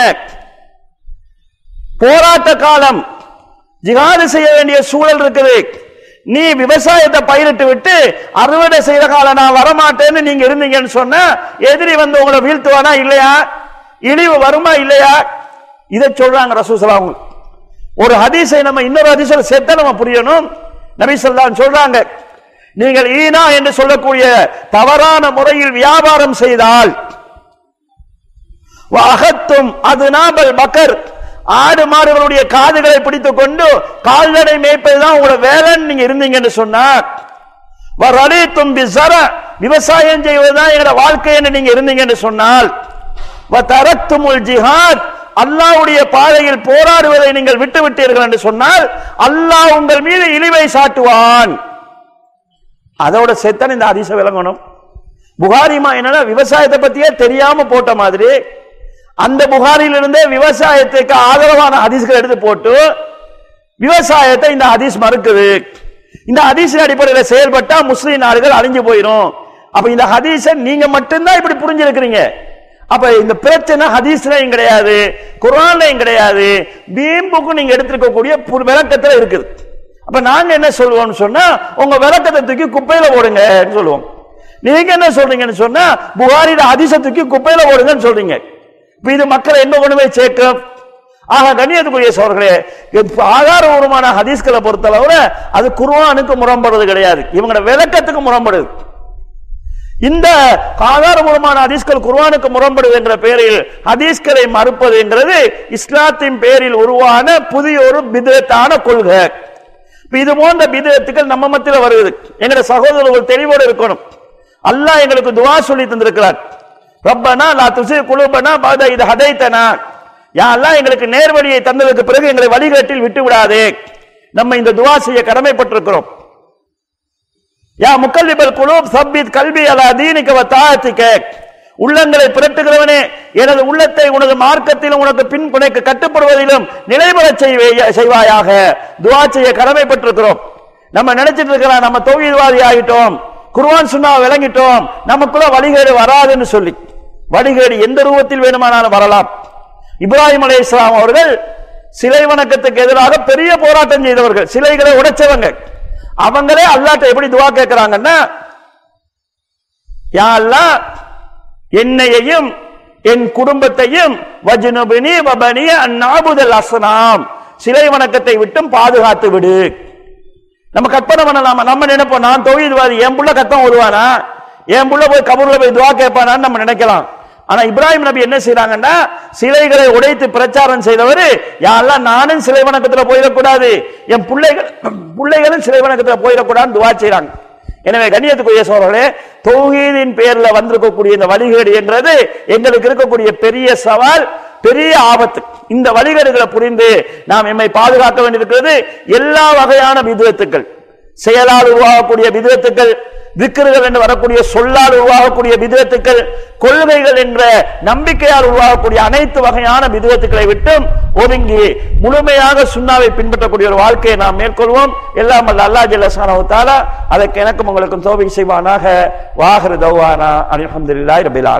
போராட்ட காலம். ஜிகாது செய்ய வேண்டிய சூழல் இருக்குது. நீ விவசாயத்தை பயிரிட்டு விட்டு அறுவடை செய்த காலம் நான் வரமாட்டேன்னு நீங்க இருந்தீங்கன்னு சொன்ன எதிரி வந்து உங்களை வீழ்த்துவானா இல்லையா? இழிவு வருமா இல்லையா? இதை சொல்றாங்க ரசூசலாம் ஒரு ஹதீஸை நம்ம இன்னொரு ஹதீஸில் சேர்த்தா நம்ம புரியணும். நபிசல்லான் சொல்றாங்க நீங்கள் ஈனா என்று சொல்லக்கூடிய தவறான முறையில் வியாபாரம் செய்தால் அகத்தும் அது நாபல் மக்கர் ஆடு மாடுகளுடைய காதுகளை பிடித்துக் கொண்டு கால்நடை மேய்ப்பதுதான் உங்களோட வேலைன்னு நீங்க இருந்தீங்கன்னு சொன்னார் தும்பி சர விவசாயம் செய்வதுதான் எங்களோட வாழ்க்கை என்று நீங்க இருந்தீங்கன்னு சொன்னால் தரத்துமுல் ஜிஹாத் அல்லாவுடைய பாதையில் போராடுவதை நீங்கள் விட்டு விட்டீர்கள் என்று சொன்னால் அல்லாஹ் உங்கள் மீது இழிவை சாட்டுவான். அதோட சேர்த்தான் இந்த அதிச விளங்கணும். புகாரிமா என்னன்னா விவசாயத்தை பத்தியே தெரியாம போட்ட மாதிரி அந்த புகாரிலிருந்தே விவசாயத்துக்கு ஆதரவான ஹதீஸ்கள் எடுத்து போட்டு விவசாயத்தை இந்த ஹதீஸ் மறுக்குது. இந்த ஹதீஸின் அடிப்படையில் செயல்பட்டா முஸ்லீம் நாடுகள் அழிஞ்சு போயிடும் அப்ப இந்த ஹதீஸை நீங்க மட்டும்தான் இப்படி புரிஞ்சிருக்கிறீங்க. அப்ப இந்த பிரச்சனை ஹதீஸ்லையும் கிடையாது குரான்லையும் கிடையாது. பீம்புக்கும் நீங்க எடுத்திருக்கக்கூடிய பு- விளக்கத்துல இருக்குது. அப்ப நாங்க என்ன சொல்லுவோம்னு சொன்னா உங்க விளக்கத்தை தூக்கி குப்பையில போடுங்க சொல்லுவோம். நீங்க என்ன சொல்றீங்கன்னு சொன்னா புகாரில அதிசத்துக்கு தூக்கி குப்பையில போடுங்கன்னு சொல்றீங்க. இது மக்களை என்ன கொண்டு போய் சேர்க்கும் ஆக கண்ணியத்துக்குரிய சோர்களே ஆதாரபூர்வமான ஹதீஸ்களை பொறுத்தளவுல அது குர்வானுக்கு முரண்படுறது கிடையாது. இவங்களோட விளக்கத்துக்கு முரண்படுது. இந்த ஆதாரபூர்வமான ஹதீஸ்கள் குர்வானுக்கு முரண்படுது என்ற பெயரில் ஹதீஸ்களை மறுப்பது என்றது இஸ்லாத்தின் பேரில் உருவான புதிய ஒரு பிதத்தான கொள்கை. இது போன்ற பிதத்துக்கள் நம்ம மத்தியில் வருகிறது எங்களுடைய சகோதரர்கள் தெளிவோடு இருக்கணும். அல்லாஹ் எங்களுக்கு துவா சொல்லி தந்திருக்கிறார். ரப்பனா லா துசி குழுபனா பாத இது ஹதைத்தனா. யா எங்களுக்கு நேர்வழியை தந்ததுக்கு பிறகு எங்களை வழிகாட்டில் விட்டு விடாதே நம்ம இந்த துவா செய்ய கடமைப்பட்டிருக்கிறோம். யா முக்கல்லிபல் குலூப் சப்பித் கல்வி அலா தீனிக்க தாத்திக்க உள்ளங்களை புரட்டுகிறவனே எனது உள்ளத்தை உனது மார்க்கத்திலும் உனக்கு பின் உனக்கு கட்டுப்படுவதிலும் நிலைபெற செய்வே- செய்வாயாக. துவா செய்ய கடமைப்பட்டிருக்கிறோம். நம்ம நினைச்சிட்டு இருக்கலாம் நம்ம தௌஹீத்வாதி ஆகிட்டோம் குருவான் சுண்ணா விளங்கிட்டோம் நமக்குள்ள வழிகேடு வராதுன்னு சொல்லி. வழிகேடு எந்த ரூபத்தில் வேணுமானாலும் வரலாம். இப்ராஹிம் அலைஹிஸ்ஸலாம் அவர்கள் சிலை வணக்கத்துக்கு எதிராக பெரிய போராட்டம் செய்தவர்கள். சிலைகளை உடைச்சவங்க. அவங்களே அல்லாட்ட எப்படி துவா கேட்கிறாங்கன்னா யா என்னையையும் என் குடும்பத்தையும் வஜ்னுபினி வபனி அந்நாபுதல் அசனாம் சிலை வணக்கத்தை விட்டும் பாதுகாத்து விடு. நம்ம கற்பனை பண்ணலாமா? நம்ம நினைப்போம் நான் தொழில்வாதி என் புள்ள கத்தம் வருவானா என் புள்ள போய் கபூர்ல போய் துவா கேட்பானான்னு நம்ம நினைக்கலாம். ஆனா இப்ராஹிம் நபி என்ன செய்யறாங்கன்னா சிலைகளை உடைத்து பிரச்சாரம் செய்தவர் யாரெல்லாம் நானும் சிலை வணக்கத்துல போயிடக்கூடாது என் பிள்ளைகள் பிள்ளைகளும் சிலை வணக்கத்துல போயிடக்கூடாதுன்னு துவா செய்யறாங்க எனவே கண்ணியத்துக்குரிய சோழர்களே தொகுதியின் பேர்ல வந்திருக்கக்கூடிய இந்த வழிகேடு என்றது எங்களுக்கு இருக்கக்கூடிய பெரிய சவால் பெரிய ஆபத்து. இந்த வழிகேடுகளை புரிந்து நாம் எம்மை பாதுகாக்க வேண்டியிருக்கிறது எல்லா வகையான விதத்துக்கள். செயலால் உருவாகக்கூடிய விதத்துக்கள் திக்கர்கள் என்று வரக்கூடிய சொல்லால் உருவாகக்கூடிய விதத்துக்கள் கொள்கைகள் என்ற நம்பிக்கையால் உருவாகக்கூடிய அனைத்து வகையான விதத்துக்களை விட்டும் ஒதுங்கி முழுமையாக சுண்ணாவை பின்பற்றக்கூடிய ஒரு வாழ்க்கையை நாம் மேற்கொள்வோம். எல்லாம் அல்ல அல்லா ஜல்லசானவு அதற்கு எனக்கும் உங்களுக்கும் தோவை செய்வானாக. வாகரு தௌவானா. அலமதுல்லாய் ரபில்